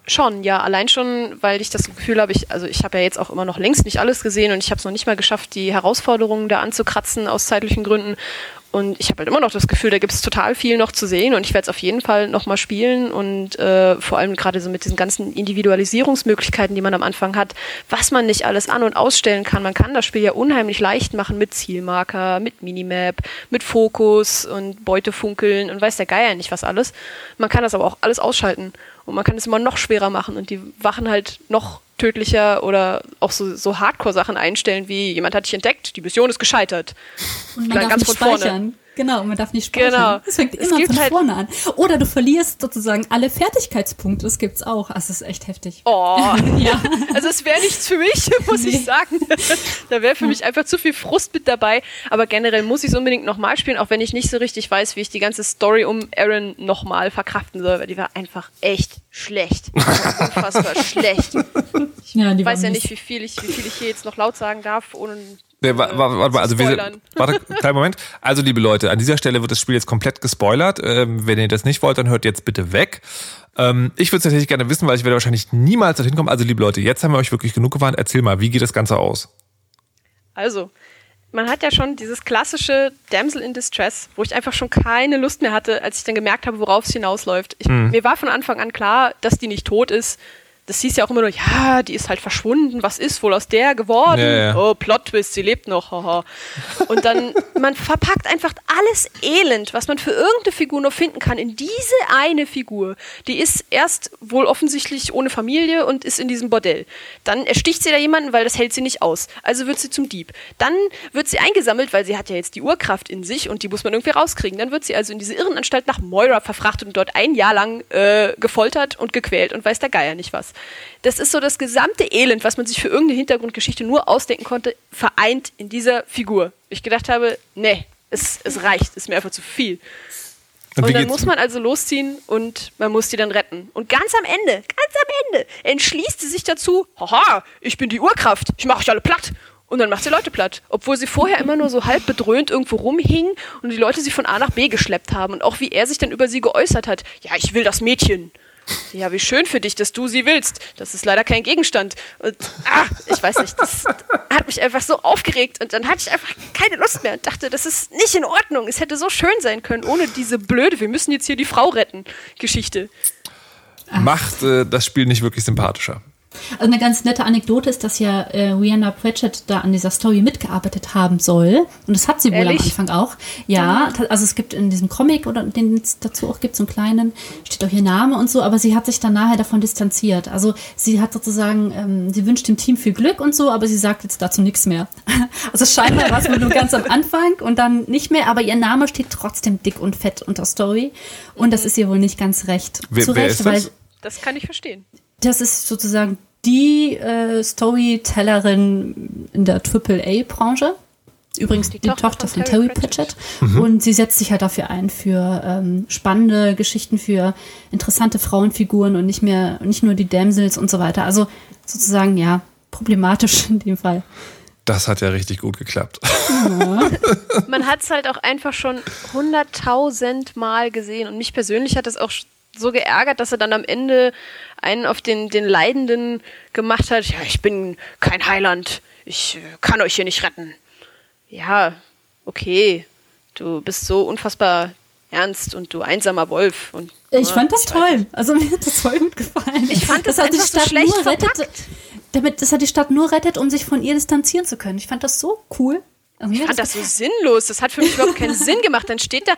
Schon, ja, allein schon, weil ich das Gefühl habe, ich, also ich habe ja jetzt auch immer noch längst nicht alles gesehen und ich habe es noch nicht mal geschafft, die Herausforderungen da anzukratzen aus zeitlichen Gründen. Und ich habe halt immer noch das Gefühl, da gibt es total viel noch zu sehen und ich werde es auf jeden Fall nochmal spielen und äh, vor allem gerade so mit diesen ganzen Individualisierungsmöglichkeiten, die man am Anfang hat, was man nicht alles an- und ausstellen kann. Man kann das Spiel ja unheimlich leicht machen mit Zielmarker, mit Minimap, mit Fokus und Beutefunkeln und weiß der Geier nicht was alles. Man kann das aber auch alles ausschalten und man kann es immer noch schwerer machen und die Wachen halt noch tödlicher oder auch so, so Hardcore-Sachen einstellen, wie jemand hat dich entdeckt, die Mission ist gescheitert. Und man darf ganz nicht von vorne. Genau, man darf nicht speichern. Genau. Es fängt immer es von halt vorne an. Oder du verlierst sozusagen alle Fertigkeitspunkte. Das gibt's auch. Also, das ist echt heftig. Oh, [laughs] ja. Also es wäre nichts für mich, [laughs] muss nee. ich sagen. [laughs] da wäre für mich einfach zu viel Frust mit dabei. Aber generell muss ich es unbedingt nochmal spielen, auch wenn ich nicht so richtig weiß, wie ich die ganze Story um Aaron nochmal verkraften soll, weil die war einfach echt schlecht. Unfassbar schlecht. Ich ja, weiß ja nicht, wie viel, ich, wie viel ich hier jetzt noch laut sagen darf, ohne Nee, warte, warte mal, also wir, warte, kleinen Moment. Also, liebe Leute, an dieser Stelle wird das Spiel jetzt komplett gespoilert. Ähm, wenn ihr das nicht wollt, dann hört jetzt bitte weg. Ähm, ich würde es tatsächlich gerne wissen, weil ich werde wahrscheinlich niemals dorthin kommen. Also, liebe Leute, jetzt haben wir euch wirklich genug gewarnt. Erzähl mal, wie geht das Ganze aus? Also, man hat ja schon dieses klassische Damsel in Distress, wo ich einfach schon keine Lust mehr hatte, als ich dann gemerkt habe, worauf es hinausläuft. Ich, hm. Mir war von Anfang an klar, dass die nicht tot ist, das hieß ja auch immer nur, ja, die ist halt verschwunden, was ist wohl aus der geworden? Ja, ja. Oh, Plot-Twist, sie lebt noch, haha. Und dann, [laughs] man verpackt einfach alles Elend, was man für irgendeine Figur noch finden kann, in diese eine Figur. Die ist erst wohl offensichtlich ohne Familie und ist in diesem Bordell. Dann ersticht sie da jemanden, weil das hält sie nicht aus. Also wird sie zum Dieb. Dann wird sie eingesammelt, weil sie hat ja jetzt die Urkraft in sich und die muss man irgendwie rauskriegen. Dann wird sie also in diese Irrenanstalt nach Moira verfrachtet und dort ein Jahr lang äh, gefoltert und gequält und weiß der Geier nicht was. Das ist so das gesamte Elend, was man sich für irgendeine Hintergrundgeschichte nur ausdenken konnte, vereint in dieser Figur. Ich gedacht habe, nee, es, es reicht, ist mir einfach zu viel. Und, und dann muss man also losziehen und man muss die dann retten. Und ganz am Ende, ganz am Ende, entschließt sie sich dazu, haha, ich bin die Urkraft, ich mache euch alle platt. Und dann macht sie Leute platt. Obwohl sie vorher immer nur so halb bedröhnt irgendwo rumhing und die Leute sie von A nach B geschleppt haben. Und auch wie er sich dann über sie geäußert hat. Ja, ich will das Mädchen. Ja, wie schön für dich, dass du sie willst. Das ist leider kein Gegenstand. Und, ah, ich weiß nicht, das hat mich einfach so aufgeregt und dann hatte ich einfach keine Lust mehr und dachte, das ist nicht in Ordnung. Es hätte so schön sein können, ohne diese blöde, wir müssen jetzt hier die Frau retten, Geschichte. Macht äh, das Spiel nicht wirklich sympathischer. Also eine ganz nette Anekdote ist, dass ja äh, Rihanna Pratchett da an dieser Story mitgearbeitet haben soll. Und das hat sie wohl Ehrlich? am Anfang auch. Ja, also es gibt in diesem Comic oder den es dazu auch gibt, so einen kleinen, steht auch ihr Name und so, aber sie hat sich dann nachher davon distanziert. Also sie hat sozusagen, ähm, sie wünscht dem Team viel Glück und so, aber sie sagt jetzt dazu nichts mehr. [laughs] Also scheinbar war es wohl nur ganz am Anfang und dann nicht mehr, aber ihr Name steht trotzdem dick und fett unter Story. Und das ist ihr wohl nicht ganz recht. Wer- Zu wer Recht, weil? Das kann ich verstehen. Das ist sozusagen die äh, Storytellerin in der AAA-Branche. Übrigens die, Die Tochter, Tochter von von Terry Pratchett. Und sie setzt sich halt dafür ein für ähm, spannende Geschichten, für interessante Frauenfiguren und nicht mehr, nicht nur die Damsels und so weiter. Also sozusagen, ja, problematisch in dem Fall. Das hat ja richtig gut geklappt. [laughs] Man hat es halt auch einfach schon hunderttausend Mal gesehen und mich persönlich hat es auch so geärgert, dass er dann am Ende einen auf den, den Leidenden gemacht hat. Ja, ich bin kein Heiland, ich äh, kann euch hier nicht retten. Ja, okay, du bist so unfassbar ernst und du einsamer Wolf. Und, Ich fand das weiß toll. Also mir hat das voll gut gefallen. Ich fand das hat die einfach so Stadt schlecht nur rettet, damit, das hat die Stadt nur rettet, um sich von ihr distanzieren zu können. Ich fand das so cool. Also Ich fand das so sinnlos. Das hat für mich überhaupt keinen [laughs] Sinn gemacht. Dann steht da,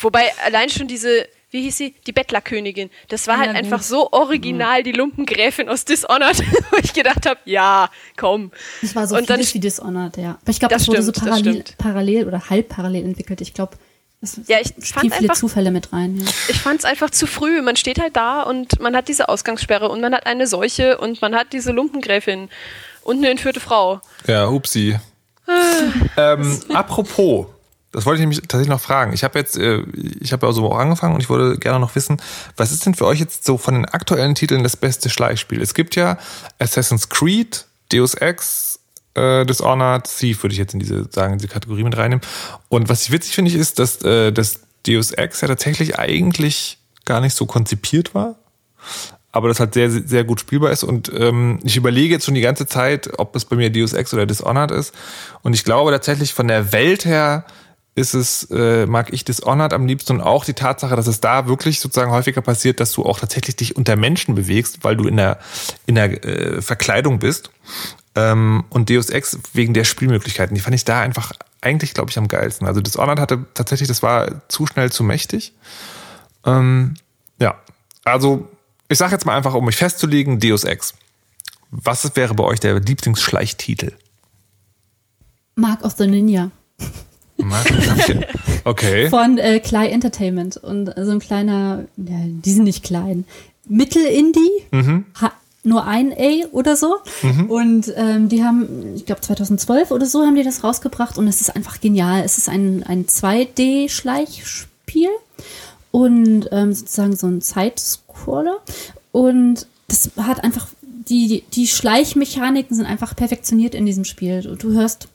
wobei allein schon diese, wie hieß sie? Die Bettlerkönigin. Das war Ja, halt gut. einfach so original, die Lumpengräfin aus Dishonored, [laughs] wo ich gedacht habe, ja, komm. Das war so Und dann wie Dishonored, ja. Aber ich glaube, Das das, wurde so stimmt, das parallel, parallel oder halb parallel entwickelt. Ich glaube, es Ja, ich fand viele einfach- Zufälle mit rein. Ja. Ich fand es einfach zu früh. Man steht halt da und man hat diese Ausgangssperre und man hat eine Seuche und man hat diese Lumpengräfin und eine entführte Frau. Ja, upsi. ähm, apropos, das wollte ich nämlich tatsächlich noch fragen. Ich habe jetzt, äh, ich habe ja so auch angefangen und ich wollte gerne noch wissen, was ist denn für euch jetzt so von den aktuellen Titeln das beste Schleichspiel? Es gibt ja Assassin's Creed, Deus Ex, äh, Dishonored, Thief würde ich jetzt in diese, sagen, in diese Kategorie mit reinnehmen. Und was ich witzig finde, ist, dass äh, das Deus Ex ja tatsächlich eigentlich gar nicht so konzipiert war aber das halt sehr, sehr gut spielbar ist. Und ähm, ich überlege jetzt schon die ganze Zeit, ob es bei mir Deus Ex oder Dishonored ist. Und ich glaube tatsächlich von der Welt her ist es, äh, mag ich Dishonored am liebsten und auch die Tatsache, dass es da wirklich sozusagen häufiger passiert, dass du auch tatsächlich dich unter Menschen bewegst, weil du in der, in der äh, Verkleidung bist. Ähm, und Deus Ex wegen der Spielmöglichkeiten, die fand ich da einfach eigentlich, glaube ich, am geilsten. Also Dishonored hatte tatsächlich, das war zu schnell zu mächtig. Ähm, ja, also ich sage jetzt mal einfach, um mich festzulegen, Deus Ex. Was wäre bei euch der Lieblingsschleichtitel? Mark of the Ninja [laughs] Okay. von äh, Clay Entertainment. Und so ein kleiner, ja, die sind nicht klein, Mittel-Indie, Mhm. nur ein A oder so. Und ähm, die haben, ich glaube 2012 oder so haben die das rausgebracht und es ist einfach genial. Es ist ein, ein 2D-Schleichspiel und ähm, sozusagen so ein Zeitscroller. Und das hat einfach, die, die Schleichmechaniken sind einfach perfektioniert in diesem Spiel. Du hörst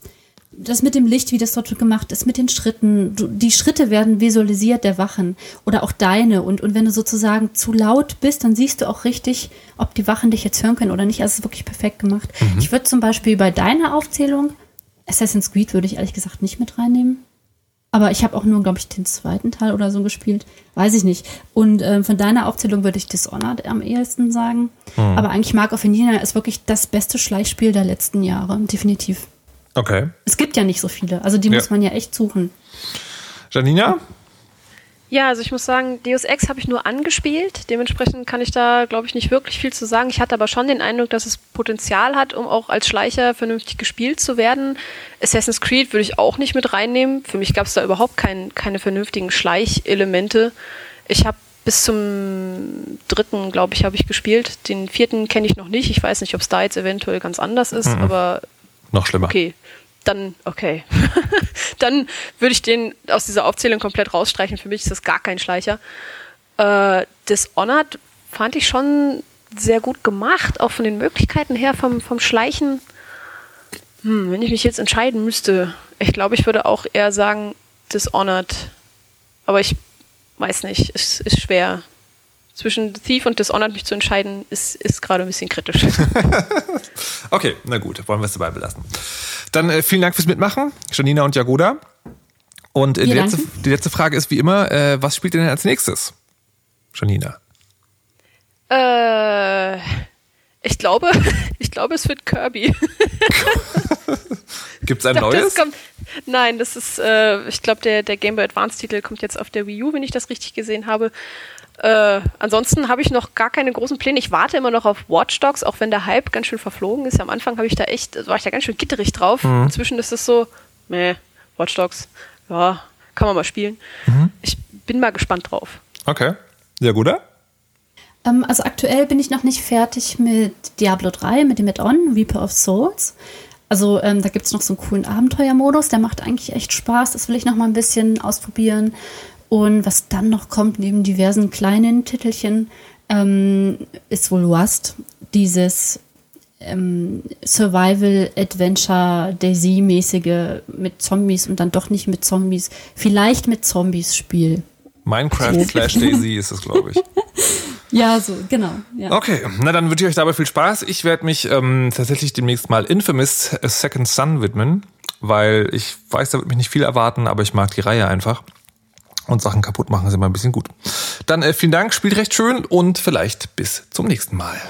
das mit dem Licht, wie das dort gemacht ist, mit den Schritten. Du, die Schritte werden visualisiert der Wachen oder auch deine. Und, und wenn du sozusagen zu laut bist, dann siehst du auch richtig, ob die Wachen dich jetzt hören können oder nicht. Also es ist wirklich perfekt gemacht. Ich würde zum Beispiel bei deiner Aufzählung Assassin's Creed würde ich ehrlich gesagt nicht mit reinnehmen. Aber ich habe auch nur, glaube ich, den zweiten Teil oder so gespielt. Weiß ich nicht. Und ähm, von deiner Aufzählung würde ich Dishonored am ehesten sagen. Aber eigentlich Mark of Indiana ist wirklich das beste Schleichspiel der letzten Jahre. Definitiv. Okay. Es gibt ja nicht so viele. Also die Ja. muss man ja echt suchen. Janina? Ja, also ich muss sagen, Deus Ex habe ich nur angespielt. Dementsprechend kann ich da, glaube ich, nicht wirklich viel zu sagen. Ich hatte aber schon den Eindruck, dass es Potenzial hat, um auch als Schleicher vernünftig gespielt zu werden. Assassin's Creed würde ich auch nicht mit reinnehmen. Für mich gab es da überhaupt kein, keine vernünftigen Schleichelemente. Ich habe bis zum dritten, glaube ich, habe ich gespielt. Den vierten kenne ich noch nicht. Ich weiß nicht, ob es da jetzt eventuell ganz anders ist, aber Noch schlimmer. Okay, dann, okay. [laughs] dann würde ich den aus dieser Aufzählung komplett rausstreichen. Für mich ist das gar kein Schleicher. Äh, Dishonored fand ich schon sehr gut gemacht, auch von den Möglichkeiten her vom, vom Schleichen. Hm, wenn ich mich jetzt entscheiden müsste, ich glaube, ich würde auch eher sagen Dishonored. Aber ich weiß nicht, es ist schwer zwischen Thief und Dishonored mich zu entscheiden, ist, ist gerade ein bisschen kritisch. [laughs] Okay, na gut, wollen wir es dabei belassen. Dann äh, vielen Dank fürs Mitmachen, Janina und Jagoda. Und äh, die, letzte, die letzte Frage ist wie immer, äh, was spielt ihr denn als nächstes? Janina. äh, ich glaube, [laughs] ich glaube, es wird Kirby. [laughs] Gibt es ein Ich glaub, neues? Das kommt, nein, das ist, äh, ich glaube, der, der Game Boy Advance Titel kommt jetzt auf der Wii U, wenn ich das richtig gesehen habe. Äh, ansonsten habe ich noch gar keine großen Pläne. Ich warte immer noch auf Watch Dogs, auch wenn der Hype ganz schön verflogen ist. Am Anfang habe ich da echt, war ich da ganz schön gitterig drauf. Mhm. Inzwischen ist es so, meh, Watch Dogs, ja, kann man mal spielen. Mhm. Ich bin mal gespannt drauf. Okay. Jagoda? Ähm, also aktuell bin ich noch nicht fertig mit Diablo 3, mit dem Add-on, Reaper of Souls. Also ähm, da gibt es noch so einen coolen Abenteuermodus, der macht eigentlich echt Spaß. Das will ich noch mal ein bisschen ausprobieren. Und was dann noch kommt, neben diversen kleinen Titelchen, ähm, ist wohl Rust. Dieses ähm, Survival-Adventure, Daisy-mäßige mit Zombies und dann doch nicht mit Zombies, vielleicht mit Zombies Spiel. Minecraft [laughs] slash Daisy ist es, glaube ich. [laughs] Ja, so, genau. Ja. Okay, na dann wünsche ich euch dabei viel Spaß. Ich werde mich ähm, tatsächlich demnächst mal Infamous A Second Son widmen, weil ich weiß, da wird mich nicht viel erwarten, aber ich mag die Reihe einfach und Sachen kaputt machen sind immer ein bisschen gut. Dann äh, vielen Dank, spielt recht schön und vielleicht bis zum nächsten Mal.